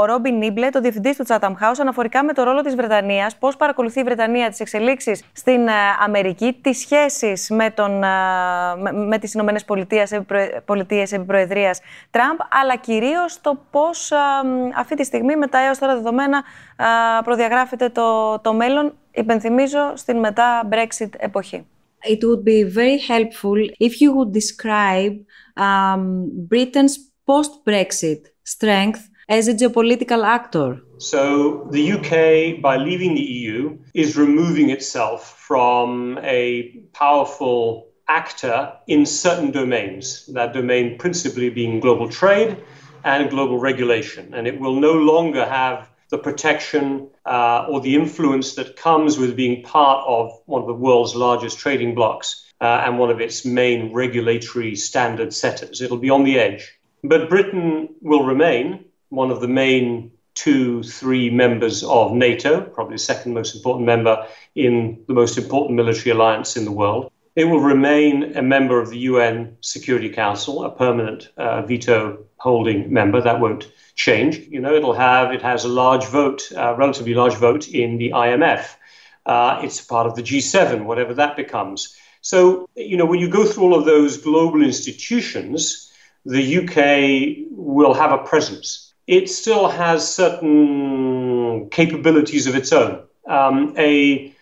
S4: ο Ρόμπιν Νίμπλε, το διευθυντής του Chatham House, αναφορικά με το ρόλο της Βρετανίας, πώς παρακολουθεί η Βρετανία τις εξελίξεις στην Αμερική, τις σχέσεις με, τον, με, με τις Ηνωμένες Πολιτείες επί Προεδρίας Τραμπ, αλλά κυρίως το πώς αυτή τη στιγμή με τα έως τώρα δεδομένα προδιαγράφεται το, το μέλλον υπενθυμίζω στην μετά Brexit εποχή.
S1: It would be very helpful if you would describe um, Britain's post-Brexit strength as a geopolitical actor.
S10: So the UK, by leaving the EU, is removing itself from a powerful actor in certain domains, that domain principally being global trade and global regulation. And it will no longer have the protection uh, or the influence that comes with being part of one of the world's largest trading blocs uh, and one of its main regulatory standard setters. It'll be on the edge. But Britain will remain one of the main two, three members of NATO, probably the second most important member in the most important military alliance in the world. It will remain a member of the UN Security Council, a permanent uh, veto holding member. That won't change. You know, it'll have it has a large vote, uh, relatively large vote in the IMF. Uh, it's part of the G7, whatever that becomes. So, you know, when you go through all of those global institutions, the UK will have a presence. It still has certain capabilities of its own. Um, a,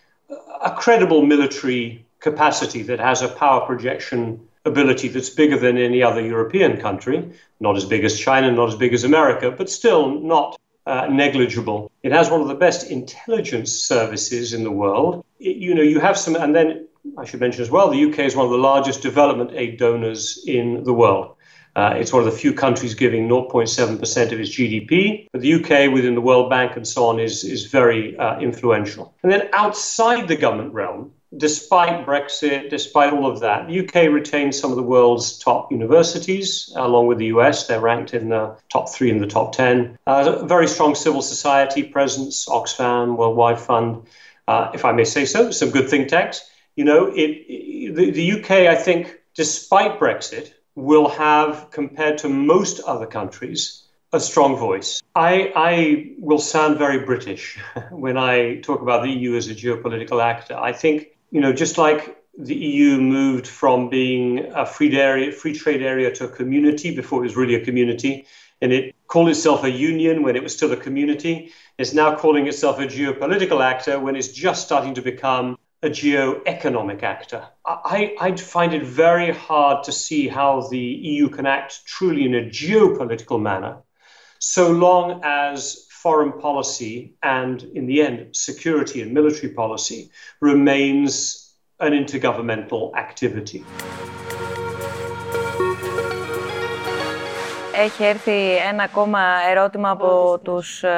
S10: a credible military capacity that has a power projection ability that's bigger than any other European country, not as big as China, not as big as America, but still not uh, negligible. It has one of the best intelligence services in the world. It, you know, you have some, and then I should mention as well, the UK is one of the largest development aid donors in the world. Uh, it's one of the few countries giving 0.7% of its GDP. But the UK, within the World Bank and so on, is, is very uh, influential. And then outside the government realm, despite Brexit, despite all of that, the UK retains some of the world's top universities, along with the US. They're ranked in the top three in the top 10. Uh, very strong civil society presence, Oxfam, Worldwide Fund, uh, if I may say so, some good think tanks. You know, it, it the, the UK, I think, despite Brexit, will have, compared to most other countries, a strong voice. I, I will sound very British when I talk about the EU as a geopolitical actor. I think, you know, just like the EU moved from being a free area, free trade area to a community before it was really a community, and it called itself a union when it was still a community. It's now calling itself a geopolitical actor when it's just starting to become a geo-economic actor. I, I find it very hard to see how the EU can act truly in a geopolitical manner so long as foreign policy and, in the end, security and military policy remains an intergovernmental activity.
S4: Έχει έρθει ένα ακόμα ερώτημα από τους ε,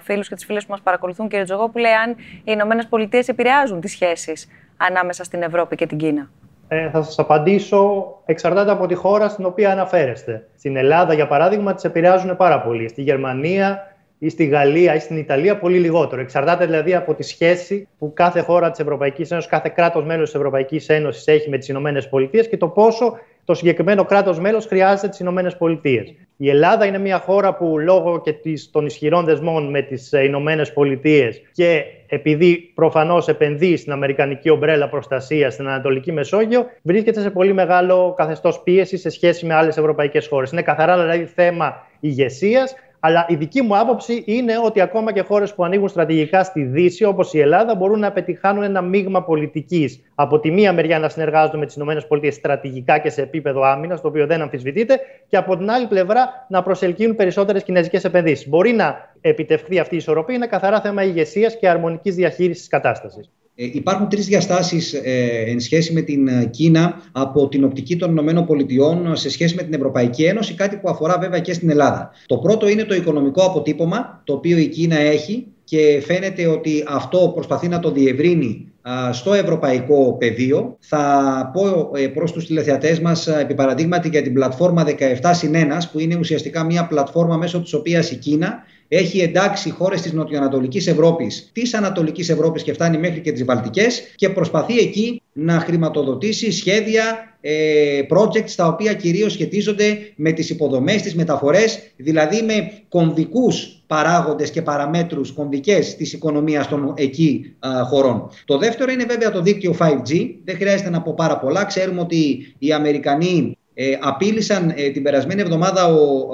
S4: φίλους και τις φίλες που μας παρακολουθούν, κύριε Τζογό, που λέει αν οι Ηνωμένες Πολιτείες επηρεάζουν τις σχέσεις ανάμεσα στην Ευρώπη και την Κίνα.
S6: Ε, θα σας απαντήσω. Εξαρτάται από τη χώρα στην οποία αναφέρεστε. Στην Ελλάδα, για παράδειγμα, τις επηρεάζουν πάρα πολύ. Στη Γερμανία ή στη Γαλλία ή στην Ιταλία πολύ λιγότερο. Εξαρτάται δηλαδή από τη σχέση που κάθε χώρα της Ευρωπαϊκής Ένωσης, κάθε κράτος μέλος της Ευρωπαϊκής Ένωσης έχει με τις Ηνωμένες Πολιτείες και το πόσο το συγκεκριμένο κράτος μέλος χρειάζεται τις Ηνωμένες Πολιτείες. Η Ελλάδα είναι μια χώρα που λόγω και των ισχυρών δεσμών με τις ε, Ηνωμένες Πολιτείες και επειδή προφανώς επενδύει στην Αμερικανική ομπρέλα προστασίας στην Ανατολική Μεσόγειο, βρίσκεται σε πολύ μεγάλο καθεστώς πίεσης σε σχέση με άλλες ευρωπαϊκές χώρες. Είναι καθαρά δηλαδή θέμα ηγεσίας αλλά η δική μου άποψη είναι ότι ακόμα και χώρες που ανοίγουν στρατηγικά στη Δύση, όπως η Ελλάδα, μπορούν να πετυχάνουν ένα μείγμα πολιτικής. Από τη μία μεριά να συνεργάζονται με τις ΗΠΑ στρατηγικά και σε επίπεδο άμυνας, το οποίο δεν αμφισβητείται, και από την άλλη πλευρά να προσελκύουν περισσότερες κινέζικες επενδύσεις. Μπορεί να επιτευχθεί αυτή η ισορροπία, είναι καθαρά θέμα ηγεσίας και αρμονικής διαχείρισης της κατάστασης.
S7: Ε, υπάρχουν τρεις διαστάσεις ε, εν σχέση με την ε, Κίνα από την οπτική των ΗΠΑ σε σχέση με την Ευρωπαϊκή Ένωση, κάτι που αφορά βέβαια και στην Ελλάδα. Το πρώτο είναι το οικονομικό αποτύπωμα, το οποίο η Κίνα έχει και φαίνεται ότι αυτό προσπαθεί να το διευρύνει στο ευρωπαϊκό πεδίο. Θα πω προς τους τηλεθεατές μας επί παραδείγματι για την πλατφόρμα 17 συν 1 που είναι ουσιαστικά μια πλατφόρμα μέσω της οποίας η Κίνα έχει εντάξει χώρες της νοτιοανατολικής Ευρώπης, της Ανατολικής Ευρώπης και φτάνει μέχρι και τις Βαλτικές και προσπαθεί εκεί να χρηματοδοτήσει σχέδια, ε, projects τα οποία κυρίως σχετίζονται με τις υποδομές, τις μεταφορές, δηλαδή με κομβικούς παράγοντες και παραμέτρους κομβικές της οικονομίας των εκεί χωρών. Το δεύτερο είναι βέβαια το δίκτυο 5G. Δεν χρειάζεται να πω πάρα πολλά. Ξέρουμε ότι οι Αμερικανοί ε, απείλησαν ε, την περασμένη εβδομάδα ο,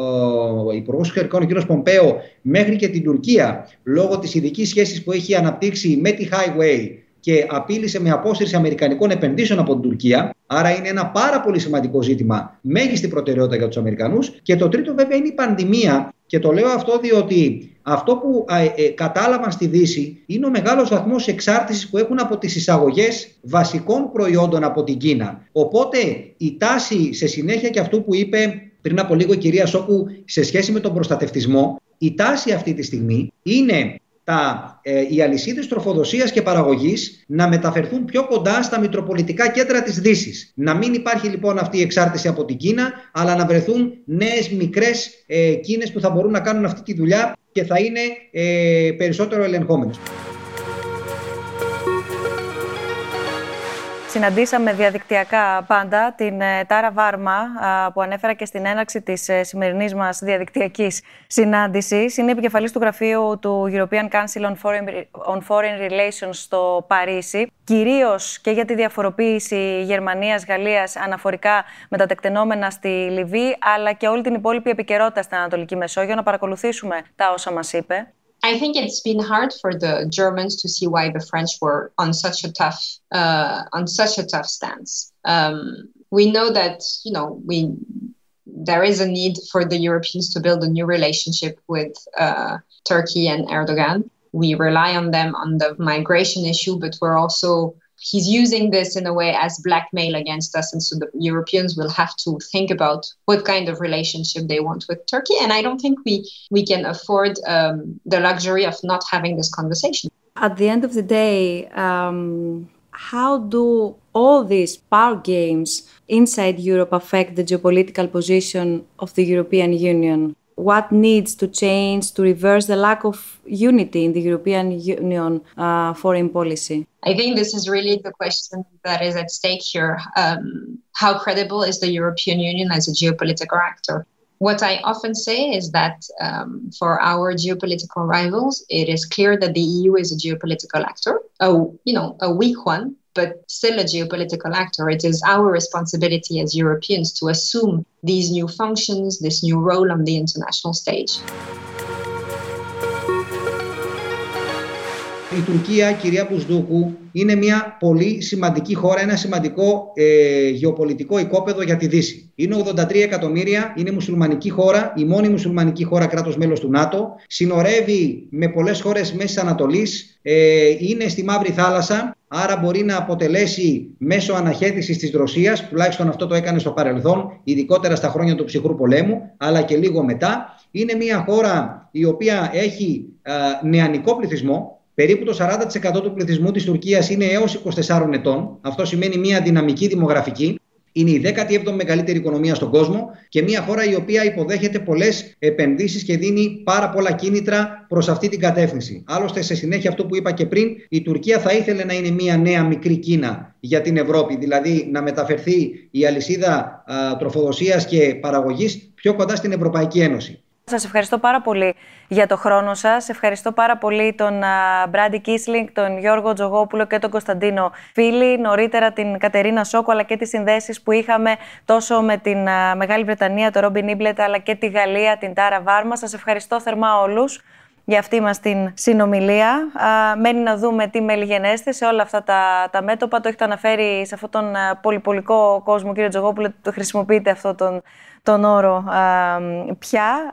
S7: ο Υπουργός Εξωτερικών, ο κ. Πομπέο, μέχρι και την Τουρκία, λόγω της ειδικής σχέσης που έχει αναπτύξει με τη Highway και απείλησε με απόσυρση Αμερικανικών επενδύσεων από την Τουρκία. Άρα είναι ένα πάρα πολύ σημαντικό ζήτημα, μέγιστη προτεραιότητα για τους Αμερικανούς. Και το τρίτο, βέβαια, είναι η πανδημία. Και το λέω αυτό διότι αυτό που ε, κατάλαβαν στη Δύση είναι ο μεγάλος βαθμός εξάρτησης που έχουν από τις εισαγωγές βασικών προϊόντων από την Κίνα. Οπότε η τάση σε συνέχεια και αυτού που είπε πριν από λίγο η κυρία Σόκου σε σχέση με τον προστατευτισμό, η τάση αυτή τη στιγμή είναι τα, ε, οι αλυσίδες τροφοδοσίας και παραγωγής να μεταφερθούν πιο κοντά στα μητροπολιτικά κέντρα της Δύσης. Να μην υπάρχει λοιπόν αυτή η εξάρτηση από την Κίνα, αλλά να βρεθούν νέες μικρές ε, Κίνες που θα μπορούν να κάνουν αυτή τη δουλειά και θα είναι ε, περισσότερο ελεγχόμενες.
S4: Συναντήσαμε διαδικτυακά πάντα την ε, Τάρα Βάρμα, που ανέφερα και στην έναρξη της ε, σημερινής μας διαδικτυακής συνάντησης. Είναι επικεφαλής του γραφείου του European Council on Foreign, on Foreign Relations στο Παρίσι. Κυρίως και για τη διαφοροποίηση Γερμανία-Γαλλία αναφορικά με τα τεκτενόμενα στη Λιβύη, αλλά και όλη την υπόλοιπη επικαιρότητα στην Ανατολική Μεσόγειο. Να παρακολουθήσουμε τα όσα μας είπε.
S11: I think it's been hard for the Germans to see why the French were on such a tough uh, on such a tough stance. Um, we know that you know we there is a need for the Europeans to build a new relationship with uh, Turkey and Erdogan. We rely on them on the migration issue, but we're also he's using this in a way as blackmail against us. And so the Europeans will have to think about what kind of relationship they want with Turkey. And I don't think we, we can afford um, the luxury of not having this conversation.
S4: At the end of the day, um, how do all these power games inside Europe affect the geopolitical position of the European Union? What needs to change to reverse the lack of unity in the European Union uh, foreign policy?
S11: I think this is really the question that is at stake here. Um, how credible is the European Union as a geopolitical actor? What I often say is that um, for our geopolitical rivals, it is clear that the EU is a geopolitical actor, a you know a weak one, but still a geopolitical actor. It is our responsibility as Europeans to assume these new functions, this new role on the international stage.
S7: Η Τουρκία, κυρία Πουσδούκου, είναι μια πολύ σημαντική χώρα, ένα σημαντικό ε, γεωπολιτικό οικόπεδο για τη Δύση. Είναι 83 εκατομμύρια, είναι μουσουλμανική χώρα, η μόνη μουσουλμανική χώρα κράτος μέλος του ΝΑΤΟ, συνορεύει με πολλές χώρες Μέσης Ανατολής, ε, είναι στη Μαύρη Θάλασσα, άρα μπορεί να αποτελέσει μέσω αναχέτησης της Ρωσίας, τουλάχιστον αυτό το έκανε στο παρελθόν, ειδικότερα στα χρόνια του ψυχρού πολέμου, αλλά και λίγο μετά. Είναι μια χώρα η οποία έχει ε, νεανικό πληθυσμό, Περίπου το 40% του πληθυσμού της Τουρκίας είναι έως 24 ετών. Αυτό σημαίνει μια δυναμική δημογραφική. Είναι η 17η μεγαλύτερη οικονομία στον κόσμο και μια χώρα η οποία υποδέχεται πολλές επενδύσεις και δίνει πάρα πολλά κίνητρα προς αυτή την κατεύθυνση. Άλλωστε, σε συνέχεια αυτό που είπα και πριν, η Τουρκία θα ήθελε να είναι μια νέα μικρή Κίνα για την Ευρώπη, δηλαδή να μεταφερθεί η αλυσίδα τροφοδοσίας και παραγωγής πιο κοντά στην Ευρωπαϊκή Ένωση.
S4: Σας ευχαριστώ πάρα πολύ για το χρόνο σας. Ευχαριστώ πάρα πολύ τον Μπράντι Κίσλινγκ, τον Γιώργο Τζογόπουλο και τον Κωνσταντίνο Φίλη. Νωρίτερα την Κατερίνα Σόκο, αλλά και τις συνδέσεις που είχαμε τόσο με την Μεγάλη Βρετανία, τον Ρόμπιν Ήμπλετ, αλλά και τη Γαλλία, την Τάρα Βάρμα. Σας ευχαριστώ θερμά όλους για αυτή μας την συνομιλία. Α, μένει να δούμε τι μελιγενέστε σε όλα αυτά τα, τα μέτωπα. Το έχετε αναφέρει σε αυτόν τον πολυπολικό κόσμο, κύριε Τζογόπουλο, το χρησιμοποιείτε αυτό τον τον όρο πια,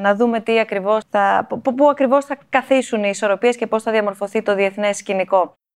S4: να δούμε τι ακριβώς θα, πού ακριβώς θα καθίσουν οι ισορροπίες και πώς θα διαμορφωθεί το διεθνές σκηνικό.